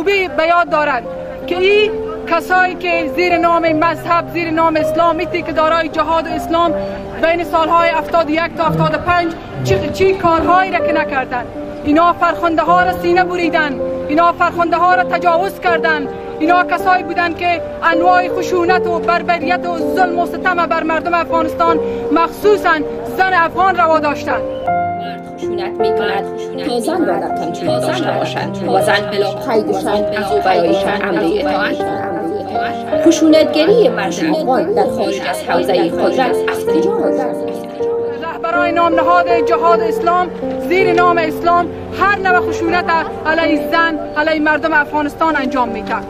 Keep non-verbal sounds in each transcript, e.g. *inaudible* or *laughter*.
خوبی به یاد دارند که این کسایی که زیر نام مذهب زیر نام اسلام میتی که دارای جهاد و اسلام بین سالهای 71 تا 75 چی, چی کارهایی را که نکردن اینا فرخنده ها را سینه بریدن اینا فرخنده ها را تجاوز کردند. اینا کسایی بودند که انواع خشونت و بربریت و ظلم و ستم بر مردم افغانستان مخصوصا زن افغان روا داشتند. خشونت می کند تا زن را در کنترل داشته باشد و زن بلا قید شرط از او برایشان امر اطاعت خشونتگری مردم. افغان در خارج از حوزه قدرت افتجاج برای نام نهاد جهاد اسلام زیر نام اسلام هر نوع خشونت علیه زن علیه مردم افغانستان انجام می‌کرد.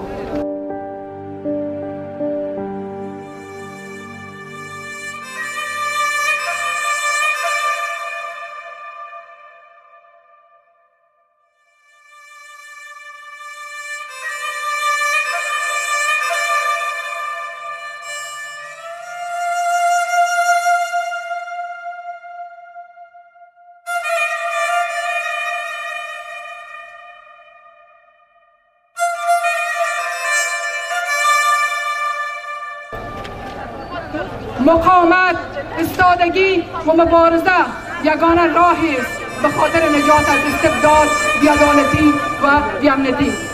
استادگی و مبارزه یگانه راهی است به خاطر نجات از استبداد بیعدالتی و بیامنیتی.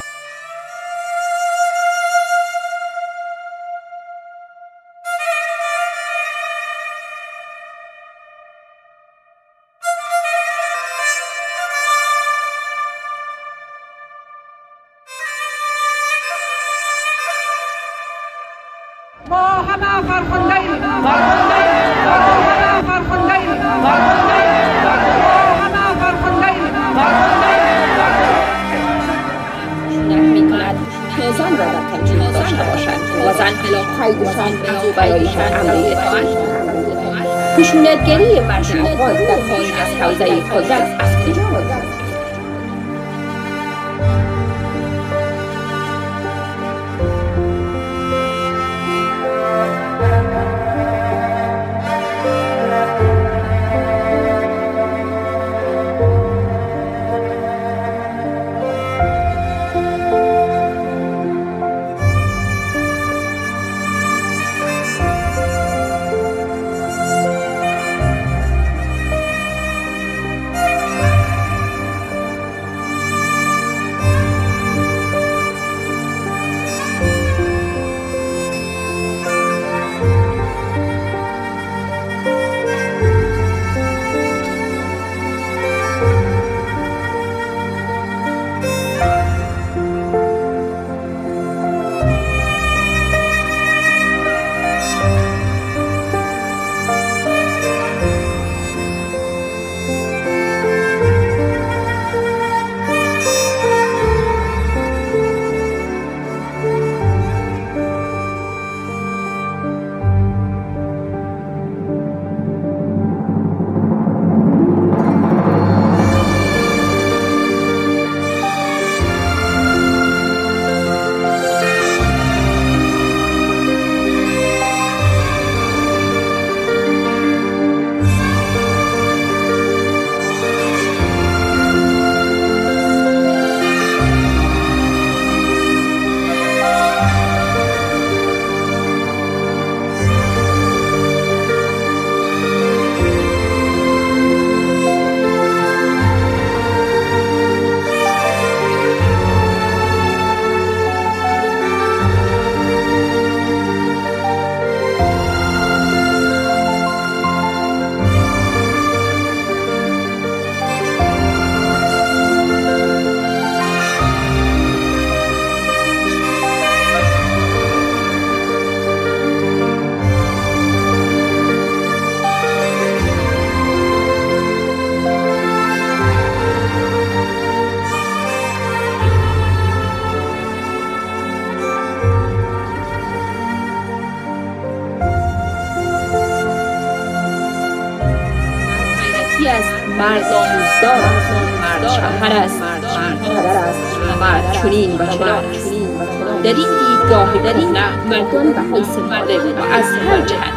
و از هر جهت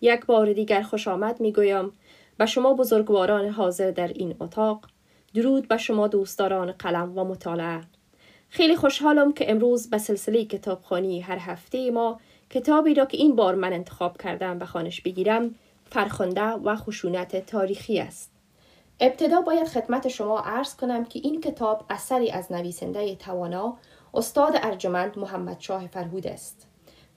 یک بار دیگر خوش آمد می گویم به شما بزرگواران حاضر در این اتاق درود به شما دوستداران قلم و مطالعه. خیلی خوشحالم که امروز به سلسله کتابخانی هر هفته ما کتابی را که این بار من انتخاب کردم به خانش بگیرم فرخنده و خشونت تاریخی است. ابتدا باید خدمت شما عرض کنم که این کتاب اثری از نویسنده توانا استاد ارجمند محمد شاه فرهود است.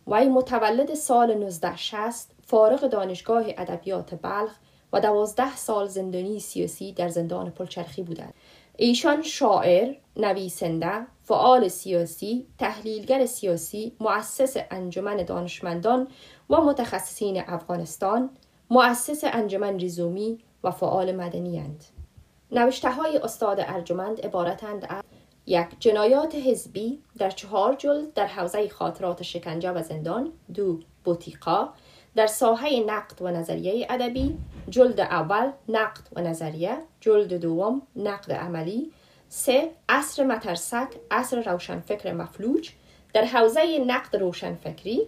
وی متولد سال 1960 فارغ دانشگاه ادبیات بلخ و دوازده سال زندانی سیاسی در زندان پلچرخی بودند. ایشان شاعر، نویسنده، فعال سیاسی، تحلیلگر سیاسی، مؤسس انجمن دانشمندان و متخصصین افغانستان، مؤسس انجمن ریزومی و فعال مدنی اند. نوشته های استاد ارجمند عبارتند از یک جنایات حزبی در چهار جلد در حوزه خاطرات شکنجه و زندان دو بوتیقا در ساحه نقد و نظریه ادبی جلد اول نقد و نظریه جلد دوم نقد عملی سه عصر مترسک عصر روشنفکر مفلوج در حوزه نقد روشنفکری.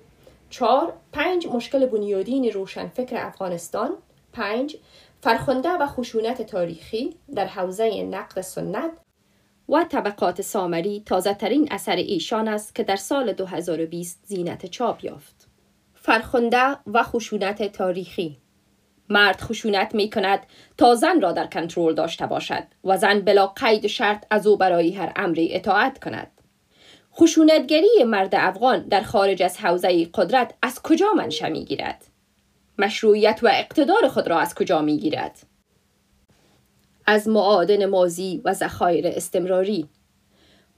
چهار پنج مشکل بنیادین روشنفکر افغانستان. پنج فرخنده و خشونت تاریخی در حوزه نقد سنت و طبقات سامری. تازه ترین اثر ایشان است که در سال 2020 زینت چاپ یافت. فرخنده و خشونت تاریخی. مرد خشونت می کند تا زن را در کنترل داشته باشد و زن بلا قید شرط از او برای هر امری اطاعت کند. خشونتگری مرد افغان در خارج از حوزه قدرت از کجا منشأ می گیرد؟ مشروعیت و اقتدار خود را از کجا می گیرد؟ از معادن مازی و ذخایر استمراری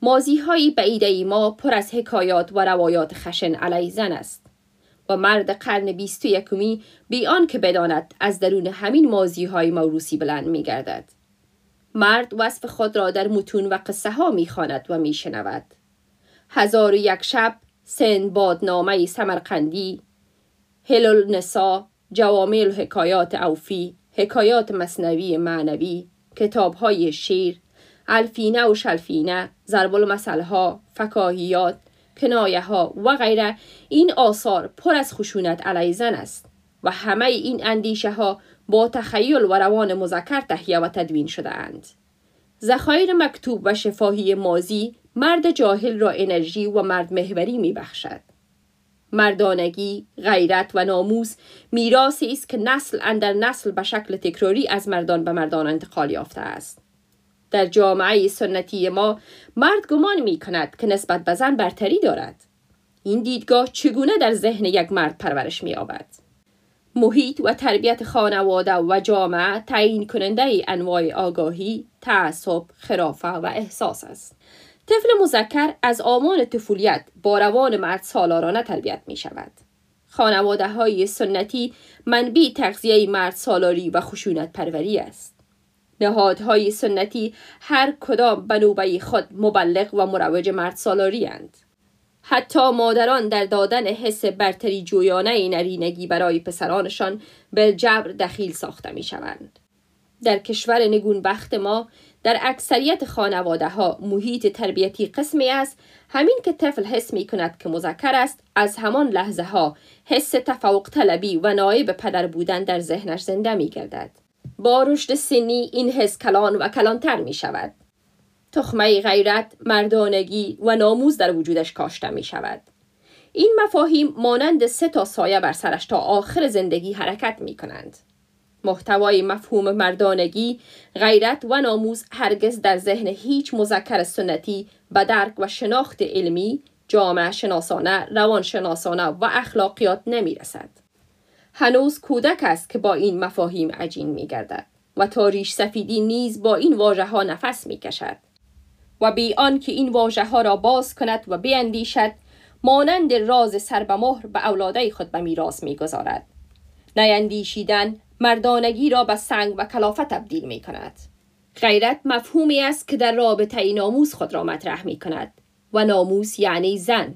مازی هایی ما پر از حکایات و روایات خشن علی زن است و مرد قرن بیست و یکمی بیان که بداند از درون همین مازی های موروسی بلند می گردد. مرد وصف خود را در متون و قصه ها می خاند و می شنود. هزار و یک شب سن بادنامه سمرقندی هلل نسا جوامل حکایات اوفی حکایات مصنوی معنوی کتاب های شیر الفینه و شلفینه ضرب المثل فکاهیات کنایه ها و غیره این آثار پر از خشونت علی زن است و همه این اندیشه ها با تخیل و روان مذکر تهیه و تدوین شده اند. ذخایر مکتوب و شفاهی مازی مرد جاهل را انرژی و مرد محوری می بخشد. مردانگی، غیرت و ناموس میراثی است که نسل اندر نسل به شکل تکراری از مردان به مردان انتقال یافته است. در جامعه سنتی ما مرد گمان می کند که نسبت به زن برتری دارد. این دیدگاه چگونه در ذهن یک مرد پرورش می آبد؟ محیط و تربیت خانواده و جامعه تعیین کننده انواع آگاهی، تعصب، خرافه و احساس است. طفل مذکر از آمان طفولیت با روان مرد سالارانه تربیت می شود. خانواده های سنتی منبی تغذیه مرد سالاری و خشونت پروری است. نهادهای سنتی هر کدام به نوبه خود مبلغ و مروج مرد سالاری اند. حتی مادران در دادن حس برتری جویانه نرینگی برای پسرانشان به جبر دخیل ساخته می شوند. در کشور نگون بخت ما در اکثریت خانواده ها محیط تربیتی قسمی است همین که طفل حس می کند که مذکر است از همان لحظه ها حس تفوق طلبی و نایب پدر بودن در ذهنش زنده می گردد. با رشد سنی این حس کلان و کلانتر می شود. تخمه غیرت، مردانگی و ناموز در وجودش کاشته می شود. این مفاهیم مانند سه تا سایه بر سرش تا آخر زندگی حرکت می کنند. محتوای مفهوم مردانگی، غیرت و ناموز هرگز در ذهن هیچ مذکر سنتی به درک و شناخت علمی، جامعه شناسانه، روانشناسانه و اخلاقیات نمی رسد. هنوز کودک است که با این مفاهیم عجین می گردد و تاریش سفیدی نیز با این واژه ها نفس می کشد و بی آن که این واژه ها را باز کند و بیندیشد مانند راز سر به مهر به اولاده خود به میراث می‌گذارد نیندیشیدن مردانگی را به سنگ و کلافه تبدیل می کند. غیرت مفهومی است که در رابطه ناموس خود را مطرح می کند و ناموس یعنی زن.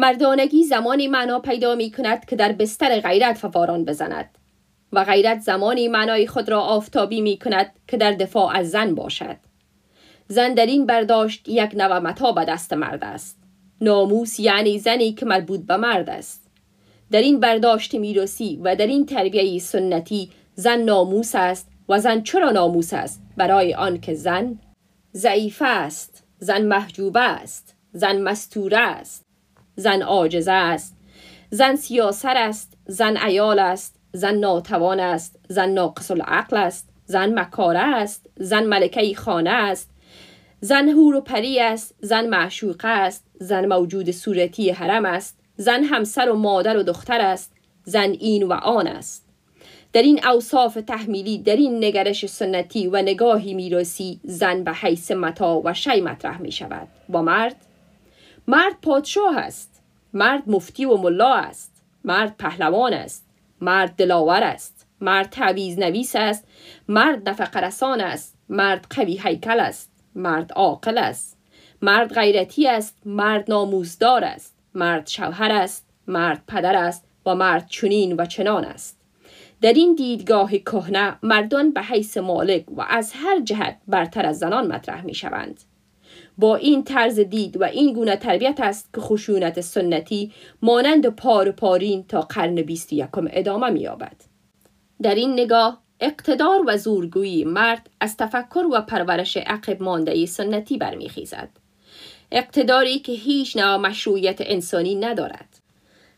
مردانگی زمانی معنا پیدا می کند که در بستر غیرت فواران بزند و غیرت زمانی معنای خود را آفتابی می کند که در دفاع از زن باشد. زن در این برداشت یک نوع متا به دست مرد است. ناموس یعنی زنی که مربوط به مرد است. در این برداشت میراسی و در این تربیه سنتی زن ناموس است و زن چرا ناموس است برای آنکه زن ضعیف است زن محجوبه است زن مستوره است زن عاجزه است. زن سیاسر است زن ایال است زن ناتوان است زن ناقص العقل است زن مکاره است زن ملکه خانه است. زن هور و پری است زن معشوقه است زن موجود صورتی حرم است زن همسر و مادر و دختر است زن این و آن است. در این اوصاف تحمیلی در این نگرش سنتی و نگاهی میراسی زن به حیث متا و شی مطرح می شود با مرد مرد پادشاه است مرد مفتی و ملا است مرد پهلوان است مرد دلاور است مرد تعویز نویس است مرد نفق رسان است مرد قوی هیکل است مرد عاقل است مرد غیرتی است مرد ناموزدار است مرد شوهر است مرد پدر است و مرد چنین و چنان است در این دیدگاه کهنه مردان به حیث مالک و از هر جهت برتر از زنان مطرح می شوند. با این طرز دید و این گونه تربیت است که خشونت سنتی مانند پار پارین تا قرن بیست یکم ادامه می یابد. در این نگاه اقتدار و زورگویی مرد از تفکر و پرورش عقب مانده سنتی برمیخیزد. اقتداری که هیچ نوع مشروعیت انسانی ندارد.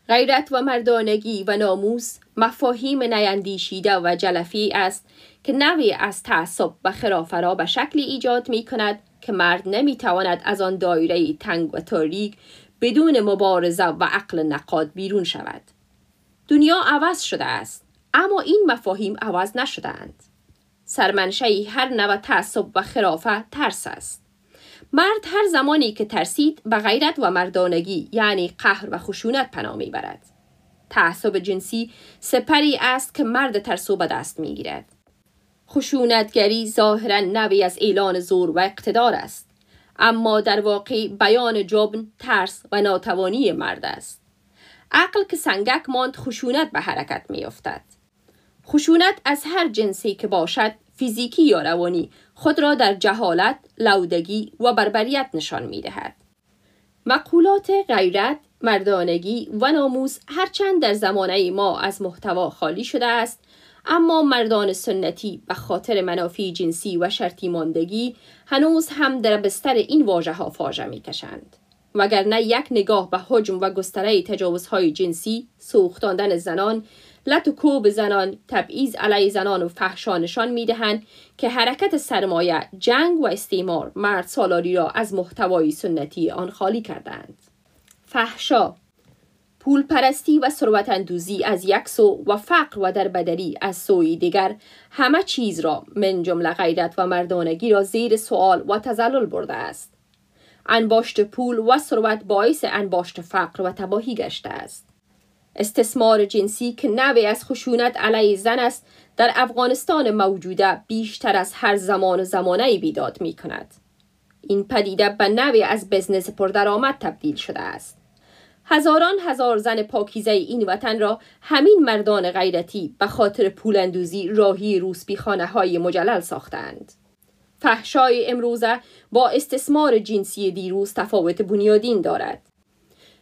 غیرت و مردانگی و ناموس مفاهیم نیندیشیده و جلفی است که نوی از تعصب و خرافه را به شکلی ایجاد می کند که مرد نمی تواند از آن دایره تنگ و تاریک بدون مبارزه و عقل نقاد بیرون شود. دنیا عوض شده است اما این مفاهیم عوض نشدهاند. سرمنشهی هر نوع تعصب و خرافه ترس است. مرد هر زمانی که ترسید به غیرت و مردانگی یعنی قهر و خشونت پناه می‌برد تعصب جنسی سپری است که مرد ترسو به دست می‌گیرد خشونتگری ظاهرا نوی از اعلان زور و اقتدار است. اما در واقع بیان جبن ترس و ناتوانی مرد است. عقل که سنگک ماند خشونت به حرکت میافتد. خشونت از هر جنسی که باشد فیزیکی یا روانی خود را در جهالت، لودگی و بربریت نشان می دهد. مقولات غیرت، مردانگی و ناموس هرچند در زمانه ما از محتوا خالی شده است اما مردان سنتی به خاطر منافی جنسی و شرطی ماندگی هنوز هم در بستر این واژه ها فاجه می کشند. وگرنه یک نگاه به حجم و گستره تجاوزهای جنسی، سوختاندن زنان، لط و کوب زنان تبعیض علیه زنان و فحشا نشان می‌دهند که حرکت سرمایه جنگ و استعمار مرد سالاری را از محتوای سنتی آن خالی کردند فحشا پول پرستی و ثروت اندوزی از یک سو و فقر و دربدری از سوی دیگر همه چیز را من جمله غیرت و مردانگی را زیر سوال و تزلل برده است انباشت پول و ثروت باعث انباشت فقر و تباهی گشته است استثمار جنسی که نوی از خشونت علیه زن است در افغانستان موجوده بیشتر از هر زمان و زمانه بیداد می کند. این پدیده به نوی از بزنس پردرآمد تبدیل شده است. هزاران هزار زن پاکیزه این وطن را همین مردان غیرتی به خاطر پولندوزی راهی روسبی خانه های مجلل ساختند. فحشای امروزه با استثمار جنسی دیروز تفاوت بنیادین دارد.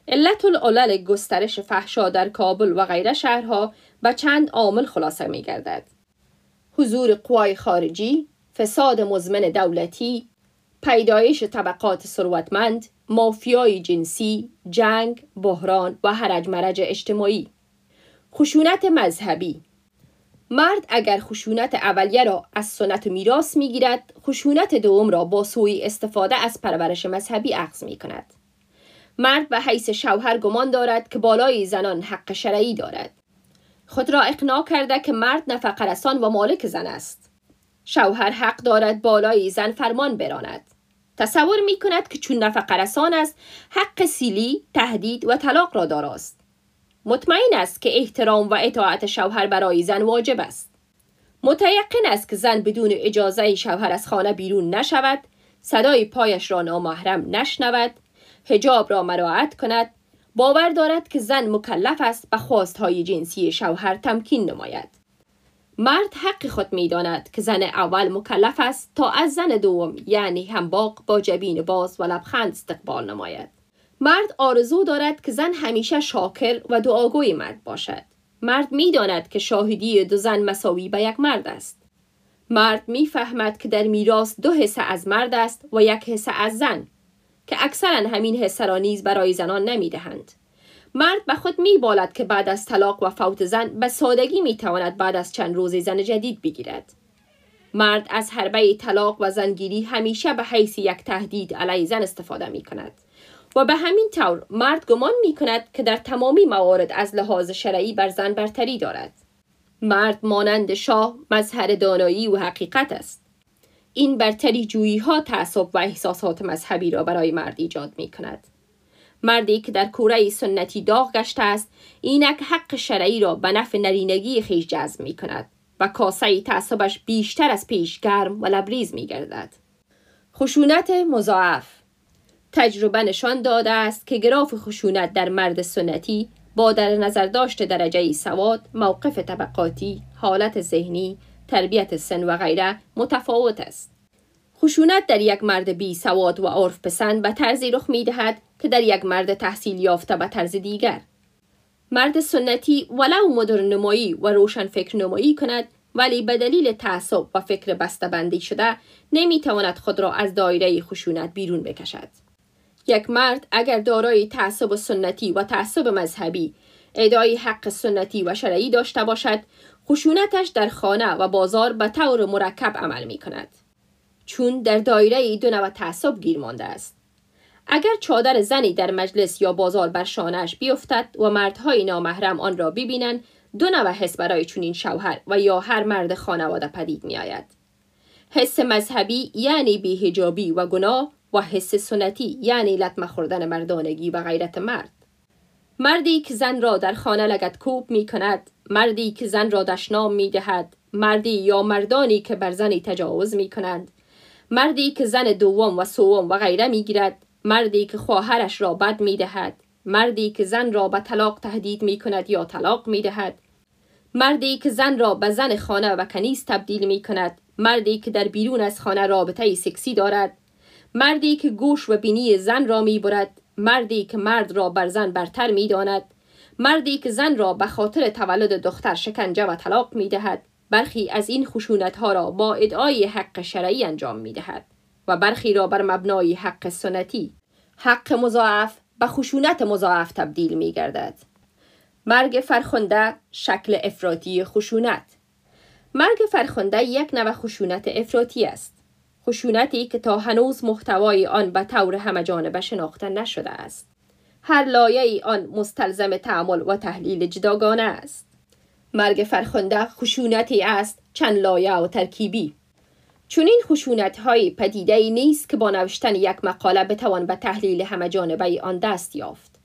علت العلل گسترش فحشا در کابل و غیره شهرها به چند عامل خلاصه می گردد. حضور قوای خارجی، فساد مزمن دولتی، پیدایش طبقات ثروتمند، مافیای جنسی، جنگ، بحران و هرج مرج اجتماعی. خشونت مذهبی مرد اگر خشونت اولیه را از سنت و میراث می‌گیرد خشونت دوم را با سوی استفاده از پرورش مذهبی اخذ می کند. مرد به حیث شوهر گمان دارد که بالای زنان حق شرعی دارد خود را اقناع کرده که مرد نفقه رسان و مالک زن است شوهر حق دارد بالای زن فرمان براند تصور می کند که چون نفقه رسان است حق سیلی تهدید و طلاق را داراست. مطمئن است که احترام و اطاعت شوهر برای زن واجب است. متیقن است که زن بدون اجازه شوهر از خانه بیرون نشود صدای پایش را نامحرم نشنود هجاب را مراعت کند باور دارد که زن مکلف است به خواستهای جنسی شوهر تمکین نماید. مرد حق خود می داند که زن اول مکلف است تا از زن دوم یعنی همباق با جبین باز و لبخند استقبال نماید. مرد آرزو دارد که زن همیشه شاکر و دعاگوی مرد باشد. مرد می‌داند که شاهدی دو زن مساوی به یک مرد است. مرد می‌فهمد که در میراث دو حصه از مرد است و یک حصه از زن که اکثرا همین حصه را نیز برای زنان نمی‌دهند. مرد به خود میبالد که بعد از طلاق و فوت زن به سادگی می‌تواند بعد از چند روز زن جدید بگیرد. مرد از حربه طلاق و زنگیری همیشه به حیث یک تهدید علیه زن استفاده می کند و به همین طور مرد گمان می کند که در تمامی موارد از لحاظ شرعی بر زن برتری دارد. مرد مانند شاه مظهر دانایی و حقیقت است. این برتری جویی ها تعصب و احساسات مذهبی را برای مرد ایجاد می کند مردی که در کوره سنتی داغ گشته است اینک حق شرعی را به نفع نرینگی خیش جذب می کند و کاسه تعصبش بیشتر از پیش گرم و لبریز می گردد. خشونت مضاعف تجربه نشان داده است که گراف خشونت در مرد سنتی با در نظر داشت درجه سواد، موقف طبقاتی، حالت ذهنی، تربیت سن و غیره متفاوت است. خشونت در یک مرد بی سواد و عرف پسند به طرزی رخ می دهد که در یک مرد تحصیل یافته به طرز دیگر. مرد سنتی ولو مدرن نمایی و روشن فکر نمایی کند ولی به دلیل تعصب و فکر بندی شده نمی‌تواند خود را از دایره خشونت بیرون بکشد. یک مرد اگر دارای تعصب سنتی و تعصب مذهبی ادعای حق سنتی و شرعی داشته باشد خشونتش در خانه و بازار به طور مرکب عمل می کند. چون در دایره دو نوع تعصب گیر مانده است. اگر چادر زنی در مجلس یا بازار بر شانهش بیفتد و مردهای نامحرم آن را ببینند دو نوع حس برای چنین شوهر و یا هر مرد خانواده پدید می آید. حس مذهبی یعنی بیهجابی و گناه و حس سنتی یعنی لطمه خوردن مردانگی و غیرت مرد. مردی که زن را در خانه لگت کوب می کند، مردی که زن را دشنام می دهد، مردی یا مردانی که بر زنی تجاوز می کنند، مردی که زن دوم و سوم و غیره می گیرد، مردی که خواهرش را بد می دهد، مردی که زن را به طلاق تهدید می کند یا طلاق می دهد، مردی که زن را به زن خانه و کنیز تبدیل می کند، مردی که در بیرون از خانه رابطه سکسی دارد، مردی که گوش و بینی زن را می برد، مردی که مرد را بر زن برتر می داند، مردی که زن را به خاطر تولد دختر شکنجه و طلاق می دهد، برخی از این خشونت ها را با ادعای حق شرعی انجام می دهد و برخی را بر مبنای حق سنتی حق مضاعف به خشونت مضاعف تبدیل می گردد. مرگ فرخنده شکل افراطی خشونت مرگ فرخنده یک نوع خشونت افراطی است. خشونتی که تا هنوز محتوای آن به طور همه جانبه شناخته نشده است. هر لایه آن مستلزم تعمل و تحلیل جداگانه است. مرگ فرخنده خشونتی است چند لایه و ترکیبی. چون این خشونت های پدیده ای نیست که با نوشتن یک مقاله بتوان به تحلیل همه جانبه آن دست یافت.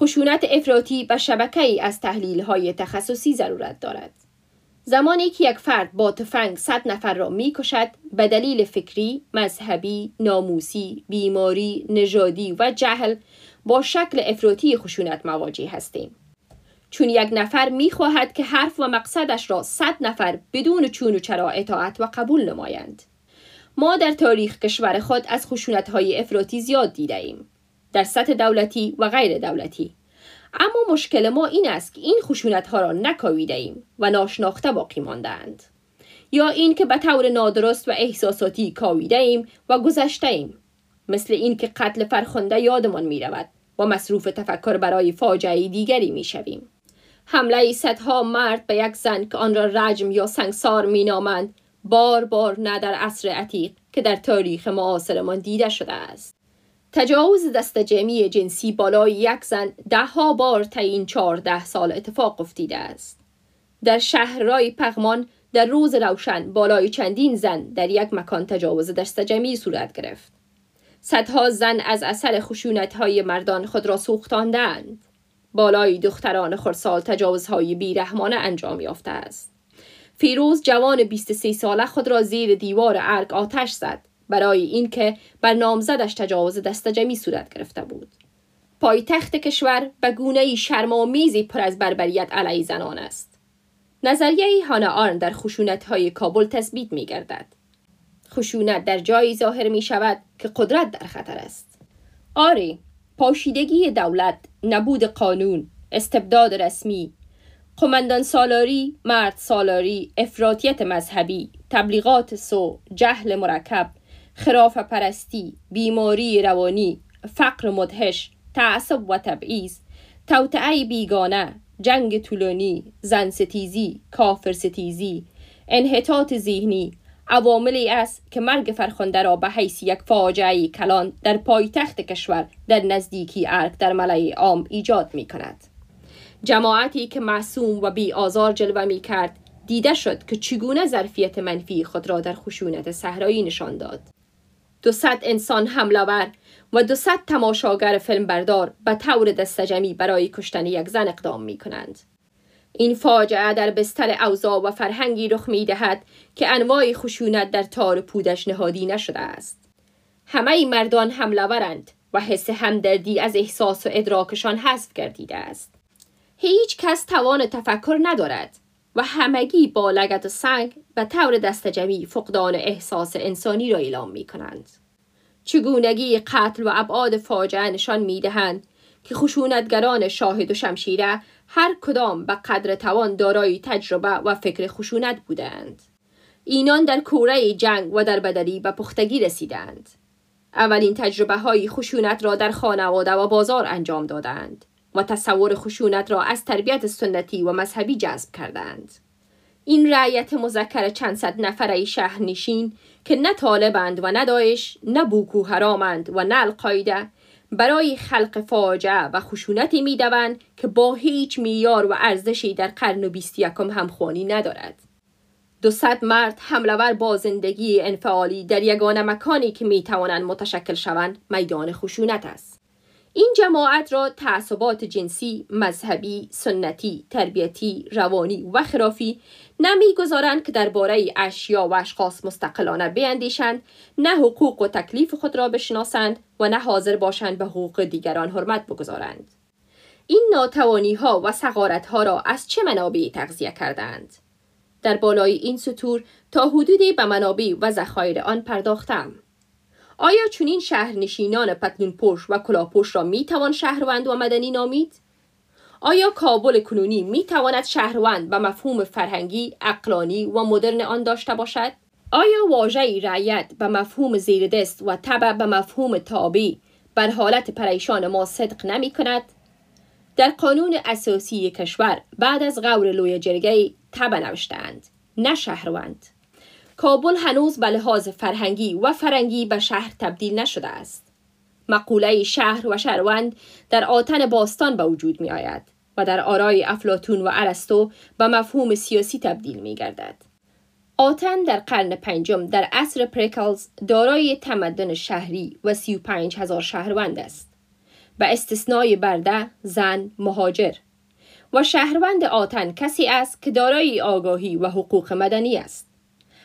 خشونت افراطی به شبکه ای از تحلیل های تخصصی ضرورت دارد. زمانی که یک فرد با تفنگ صد نفر را می کشد به دلیل فکری، مذهبی، ناموسی، بیماری، نژادی و جهل با شکل افراطی خشونت مواجه هستیم. چون یک نفر می‌خواهد که حرف و مقصدش را صد نفر بدون چون و چرا اطاعت و قبول نمایند. ما در تاریخ کشور خود از خشونت های افراطی زیاد دیده ایم در سطح دولتی و غیر دولتی. اما مشکل ما این است که این خشونت ها را نکاویده ایم و ناشناخته باقی ماندهاند. یا این که به طور نادرست و احساساتی کاویده ایم و گذشته ایم. مثل این که قتل فرخنده یادمان می رود و مصروف تفکر برای فاجعه دیگری می شویم. حمله صدها مرد به یک زن که آن را رجم یا سنگسار مینامند بار بار نه در عصر عتیق که در تاریخ معاصرمان دیده شده است. تجاوز دست جمعی جنسی بالای یک زن دهها بار تا این چهارده سال اتفاق افتیده است. در شهرهای پغمان در روز روشن بالای چندین زن در یک مکان تجاوز دست جمعی صورت گرفت. صدها زن از اثر خشونت های مردان خود را سوختاندند. بالای دختران خرسال تجاوزهای بیرحمانه انجام یافته است. فیروز جوان 23 ساله خود را زیر دیوار ارگ آتش زد برای اینکه بر نامزدش تجاوز دستجمی صورت گرفته بود. پایتخت کشور به گونه شرمامیزی پر از بربریت علیه زنان است. نظریه هانا آرن در خشونت های کابل تثبیت می گردد. خشونت در جایی ظاهر می شود که قدرت در خطر است. آری پاشیدگی دولت نبود قانون استبداد رسمی قمندان سالاری مرد سالاری افراطیت مذهبی تبلیغات سو جهل مرکب خراف پرستی بیماری روانی فقر مدهش تعصب و تبعیض توتعی بیگانه جنگ طولانی زن ستیزی کافر ستیزی انحطاط ذهنی عواملی است که مرگ فرخنده را به حیث یک فاجعه کلان در پایتخت کشور در نزدیکی ارک در ملای عام ایجاد می کند. جماعتی که معصوم و بی آزار جلوه می کرد دیده شد که چگونه ظرفیت منفی خود را در خشونت صحرایی نشان داد. دو صد انسان حمله و دو صد تماشاگر فیلمبردار به طور دستجمی برای کشتن یک زن اقدام می کنند. این فاجعه در بستر اوضاع و فرهنگی رخ می دهد که انواع خشونت در تار پودش نهادی نشده است. همه مردان حملورند و حس همدردی از احساس و ادراکشان حذف گردیده است. هیچ کس توان تفکر ندارد و همگی با لگت و سنگ و طور دستجمی فقدان احساس انسانی را اعلام می کنند. چگونگی قتل و ابعاد فاجعه نشان می دهند که خشونتگران شاهد و شمشیره هر کدام به قدر توان دارای تجربه و فکر خشونت بودند. اینان در کوره جنگ و در بدری به پختگی رسیدند. اولین تجربه های خشونت را در خانواده و بازار انجام دادند و تصور خشونت را از تربیت سنتی و مذهبی جذب کردند. این رعیت مذکر چند صد نفره شهرنشین که نه طالبند و نه داعش نه بوکو حرامند و نه القاعده برای خلق فاجعه و خشونتی می‌دوند که با هیچ میار و ارزشی در قرن بیست یکم همخوانی ندارد. دو صد مرد حملور با زندگی انفعالی در یگانه مکانی که می توانند متشکل شوند میدان خشونت است. این جماعت را تعصبات جنسی، مذهبی، سنتی، تربیتی، روانی و خرافی نمی‌گذارند که درباره اشیا و اشخاص مستقلانه بیندیشند نه حقوق و تکلیف خود را بشناسند و نه حاضر باشند به حقوق دیگران حرمت بگذارند. این ناتوانی ها و سقارت ها را از چه منابعی تغذیه کردند در بالای این سطور تا حدودی به منابع و ذخایر آن پرداختم. آیا چنین شهرنشینان پتنون پوش و کلاپوش را می توان شهروند و مدنی نامید؟ آیا کابل کنونی می تواند شهروند به مفهوم فرهنگی، اقلانی و مدرن آن داشته باشد؟ آیا واژه رعیت به مفهوم زیر دست و تبع به مفهوم تابی بر حالت پریشان ما صدق نمی کند؟ در قانون اساسی کشور بعد از غور لوی جرگه تبع نوشتند نه شهروند کابل هنوز به لحاظ فرهنگی و فرنگی به شهر تبدیل نشده است مقوله شهر و شهروند در آتن باستان به وجود می آید و در آرای افلاتون و ارسطو به مفهوم سیاسی تبدیل می گردد. آتن در قرن پنجم در عصر پریکلز دارای تمدن شهری و سی و پنج هزار شهروند است. به استثنای برده، زن، مهاجر و شهروند آتن کسی است که دارای آگاهی و حقوق مدنی است.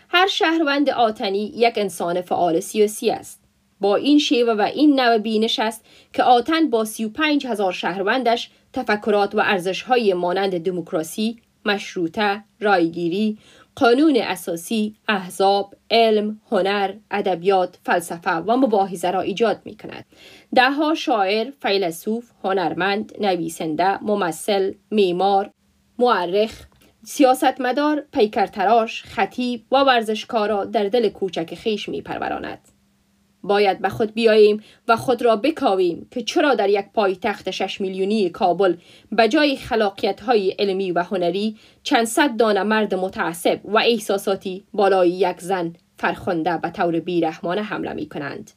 هر شهروند آتنی یک انسان فعال سیاسی است. با این شیوه و این نوع بینش است که آتن با 35 هزار شهروندش تفکرات و ارزشهای مانند دموکراسی، مشروطه، رایگیری، قانون اساسی، احزاب، علم، هنر، ادبیات، فلسفه و مباحثه را ایجاد می کند. دهها شاعر، فیلسوف، هنرمند، نویسنده، ممثل، معمار، مورخ، سیاستمدار، پیکرتراش، خطیب و ورزشکار را در دل کوچک خویش می پروراند. باید به خود بیاییم و خود را بکاویم که چرا در یک پایتخت شش میلیونی کابل به جای خلاقیت های علمی و هنری چند صد دانه مرد متعصب و احساساتی بالای یک زن فرخنده به طور بیرحمانه حمله می کنند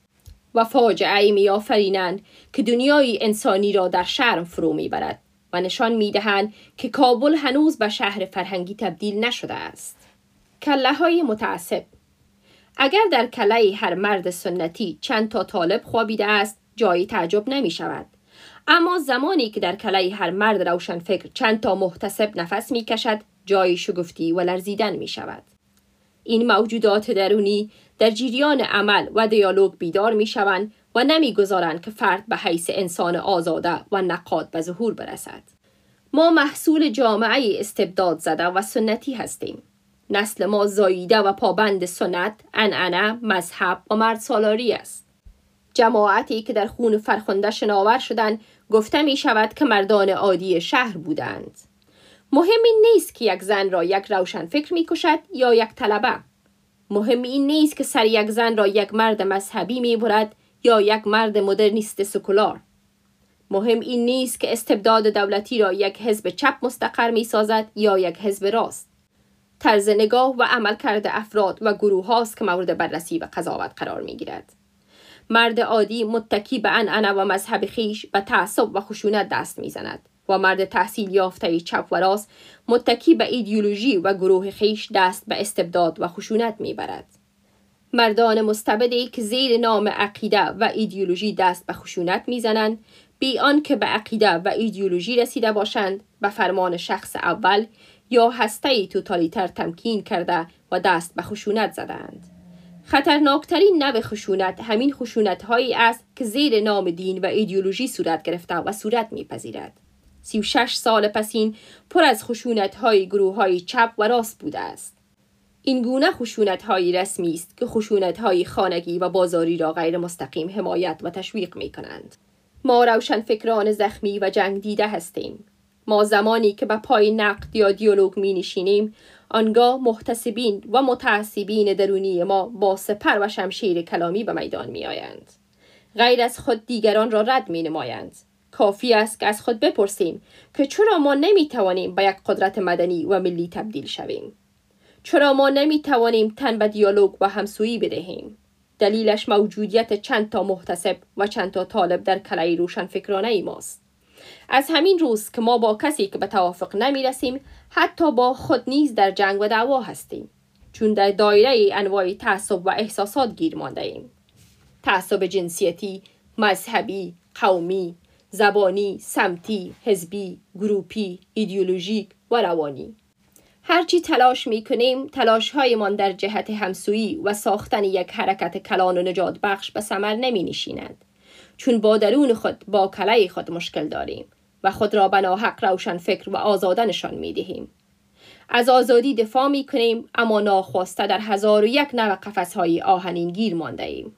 و فاجعه می آفرینند که دنیای انسانی را در شرم فرو می برد و نشان می دهند که کابل هنوز به شهر فرهنگی تبدیل نشده است. کله های متعصب اگر در کله هر مرد سنتی چند تا طالب خوابیده است جایی تعجب نمی شود. اما زمانی که در کله هر مرد روشن فکر چند تا محتسب نفس می کشد جای شگفتی و لرزیدن می شود. این موجودات درونی در جریان عمل و دیالوگ بیدار می شوند و نمی‌گذارند که فرد به حیث انسان آزاده و نقاد به ظهور برسد. ما محصول جامعه استبداد زده و سنتی هستیم. نسل ما زاییده و پابند سنت، انعنه، مذهب و مرد سالاری است. جماعتی که در خون فرخنده شناور شدند گفته می شود که مردان عادی شهر بودند. مهم این نیست که یک زن را یک روشن فکر می کشد یا یک طلبه. مهم این نیست که سر یک زن را یک مرد مذهبی می برد یا یک مرد مدرنیست سکولار. مهم این نیست که استبداد دولتی را یک حزب چپ مستقر می سازد یا یک حزب راست. طرز نگاه و عمل کرده افراد و گروه هاست که مورد بررسی و قضاوت قرار می گیرد. مرد عادی متکی به انعنه و مذهب خیش و تعصب و خشونت دست می‌زند و مرد تحصیل یافته چپ و راست متکی به ایدئولوژی و گروه خیش دست به استبداد و خشونت می‌برد مردان مستبدی که زیر نام عقیده و ایدئولوژی دست به خشونت می‌زنند بی که به عقیده و ایدئولوژی رسیده باشند به فرمان شخص اول یا هسته توتالیتر تمکین کرده و دست به خشونت زدند. خطرناکترین نوع خشونت همین خشونت هایی است که زیر نام دین و ایدئولوژی صورت گرفته و صورت میپذیرد. 36 سال پسین پر از خشونت های گروه های چپ و راست بوده است. این گونه خشونت های رسمی است که خشونت های خانگی و بازاری را غیر مستقیم حمایت و تشویق می کنند. ما روشن فکران زخمی و جنگ دیده هستیم. ما زمانی که به پای نقد یا دیالوگ می نشینیم آنگاه محتسبین و متعصبین درونی ما با سپر و شمشیر کلامی به میدان می آیند. غیر از خود دیگران را رد می نمایند. کافی است که از خود بپرسیم که چرا ما نمی توانیم به یک قدرت مدنی و ملی تبدیل شویم چرا ما نمی توانیم تن به دیالوگ و همسویی بدهیم دلیلش موجودیت چند تا محتسب و چند تا طالب در کلای روشن فکرانه ای ماست از همین روز که ما با کسی که به توافق نمی رسیم حتی با خود نیز در جنگ و دعوا هستیم چون در دایره انواع تعصب و احساسات گیر مانده ایم تعصب جنسیتی مذهبی قومی زبانی، سمتی، حزبی، گروپی، ایدئولوژیک و روانی. هرچی تلاش می کنیم تلاش هایمان در جهت همسویی و ساختن یک حرکت کلان و نجات بخش به سمر نمی نشیند. چون با درون خود با کلای خود مشکل داریم و خود را بنا حق روشن فکر و آزادنشان می دهیم. از آزادی دفاع می کنیم اما ناخواسته در هزار و یک نوع قفس های آهنین گیر مانده ایم.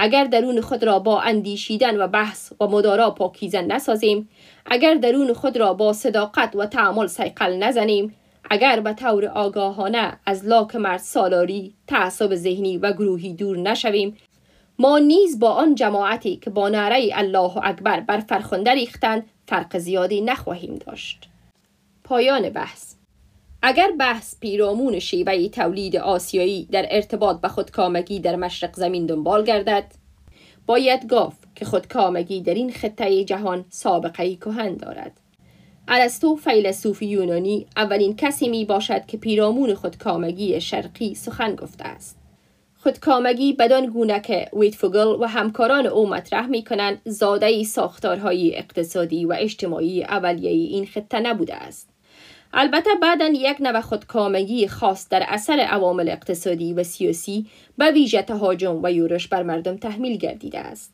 اگر درون خود را با اندیشیدن و بحث و مدارا پاکیزن نسازیم اگر درون خود را با صداقت و تعامل سیقل نزنیم اگر به طور آگاهانه از لاک مرد سالاری تعصب ذهنی و گروهی دور نشویم ما نیز با آن جماعتی که با نعره الله اکبر بر فرخنده ریختند فرق زیادی نخواهیم داشت. پایان بحث. اگر بحث پیرامون شیوه تولید آسیایی در ارتباط به خودکامگی در مشرق زمین دنبال گردد باید گفت که خودکامگی در این خطه جهان سابقه کهن دارد. ارسطو فیلسوف یونانی اولین کسی می باشد که پیرامون خودکامگی شرقی سخن گفته است. خودکامگی بدان گونه که ویتفوگل و همکاران او مطرح می کنند زاده ساختارهای اقتصادی و اجتماعی اولیه این خطه نبوده است. البته بعدا یک نوع خودکامگی خاص در اثر عوامل اقتصادی و سیاسی به ویژه تهاجم و یورش بر مردم تحمیل گردیده است.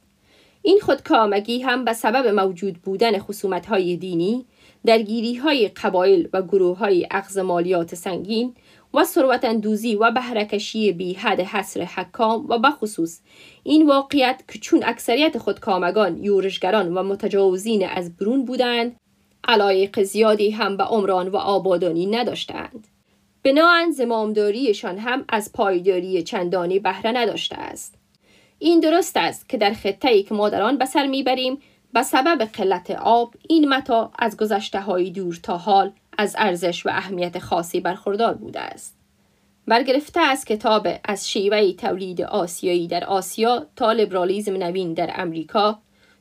این خودکامگی هم به سبب موجود بودن خصومت های دینی درگیری های قبایل و گروه های اغز مالیات سنگین و ثروت اندوزی و بهرکشی بی حد حسر حکام و بخصوص این واقعیت که چون اکثریت خودکامگان یورشگران و متجاوزین از برون بودند علایق زیادی هم به عمران و آبادانی نداشتند. بناهن زمامداریشان هم از پایداری چندانی بهره نداشته است. این درست است که در خطه که ما به سر می‌بریم به سبب قلت آب این متا از گذشته های دور تا حال از ارزش و اهمیت خاصی برخوردار بوده است. برگرفته از کتاب از شیوه تولید آسیایی در آسیا تا لیبرالیزم نوین در امریکا.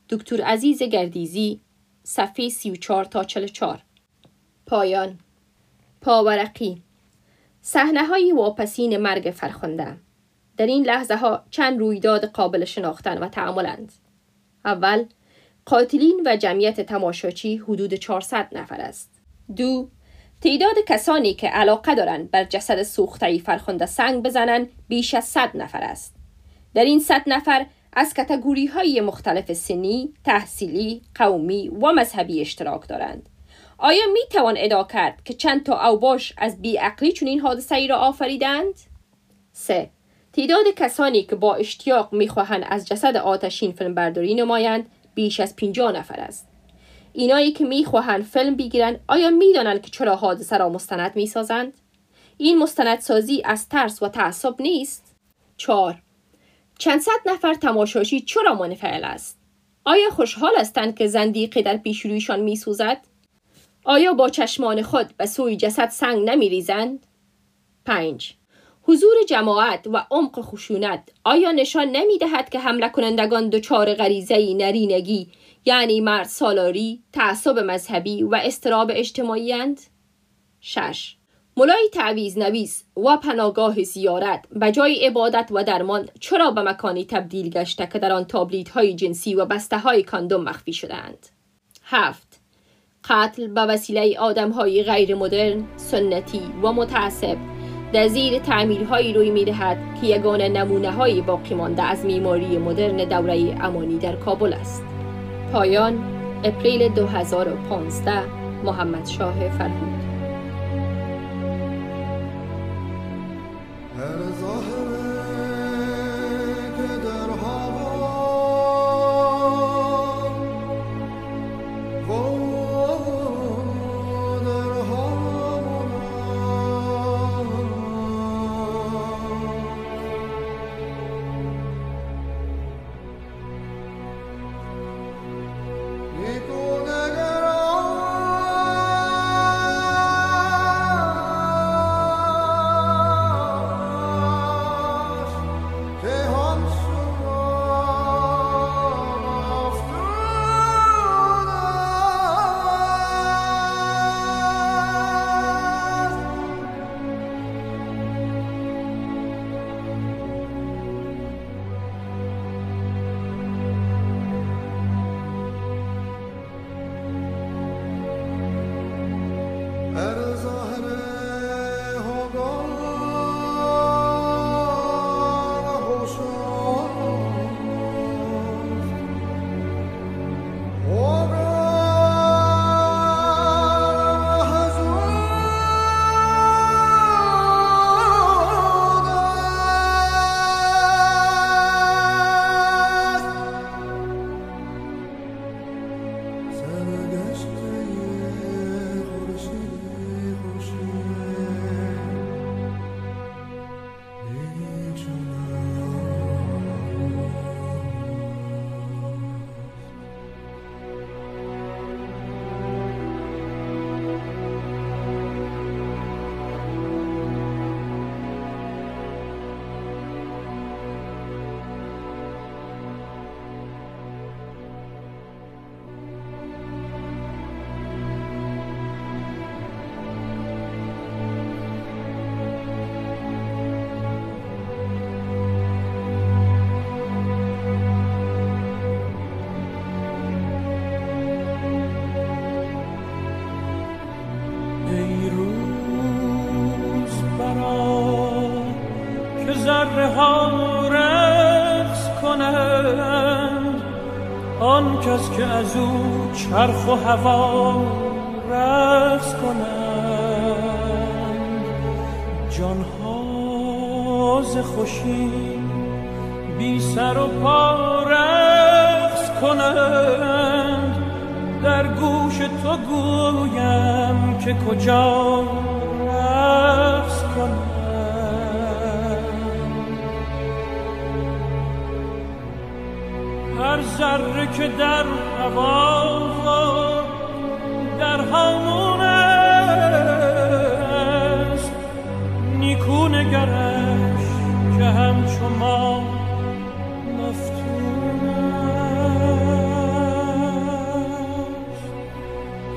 دکتر عزیز گردیزی صفحه 34 تا 44 پایان. پاورقی. صحنه های واپسین مرگ فرخنده. در این لحظه ها چند رویداد قابل شناختن و تعاملند اول قاتلین و جمعیت تماشاچی حدود 400 نفر است. دو تعداد کسانی که علاقه دارند بر جسد سوخته فرخنده سنگ بزنند بیش از 100 نفر است در این 100 نفر از کتگوری های مختلف سنی، تحصیلی، قومی و مذهبی اشتراک دارند. آیا می توان ادعا کرد که چند تا اوباش از بیعقلی چون این حادثه ای را آفریدند؟ 3. تعداد کسانی که با اشتیاق می‌خواهند از جسد آتشین فیلم برداری نمایند بیش از 50 نفر است. اینایی که می‌خواهند فیلم بگیرند آیا می‌دانند که چرا حادثه را مستند می‌سازند؟ این مستندسازی از ترس و تعصب نیست؟ 4. چند صد نفر تماشاشی چرا منفعل است؟ آیا خوشحال هستند که زندیقه در پیش رویشان میسوزد؟ آیا با چشمان خود به سوی جسد سنگ نمیریزند؟ 5. حضور جماعت و عمق خشونت آیا نشان نمی دهد که حمله کنندگان دچار غریزه نرینگی یعنی مرد سالاری، تعصب مذهبی و استراب اجتماعی اند؟ 6. ملای تعویز نویس و پناگاه زیارت به جای عبادت و درمان چرا به مکانی تبدیل گشته که در آن های جنسی و بسته های کاندوم مخفی شدهاند؟ هفت قتل به وسیله آدم های غیر مدرن، سنتی و متعصب در زیر تعمیرهایی روی می دهد که یگان نمونه های باقی مانده از میماری مدرن دوره امانی در کابل است. پایان اپریل 2015 محمد شاه فرهود. از او چرخ و هوا رقص کنند جانها ز خوشی بی سر و پا رقص کنند. در گوش تو گویم که کجا رقص کنند. هر ذره که در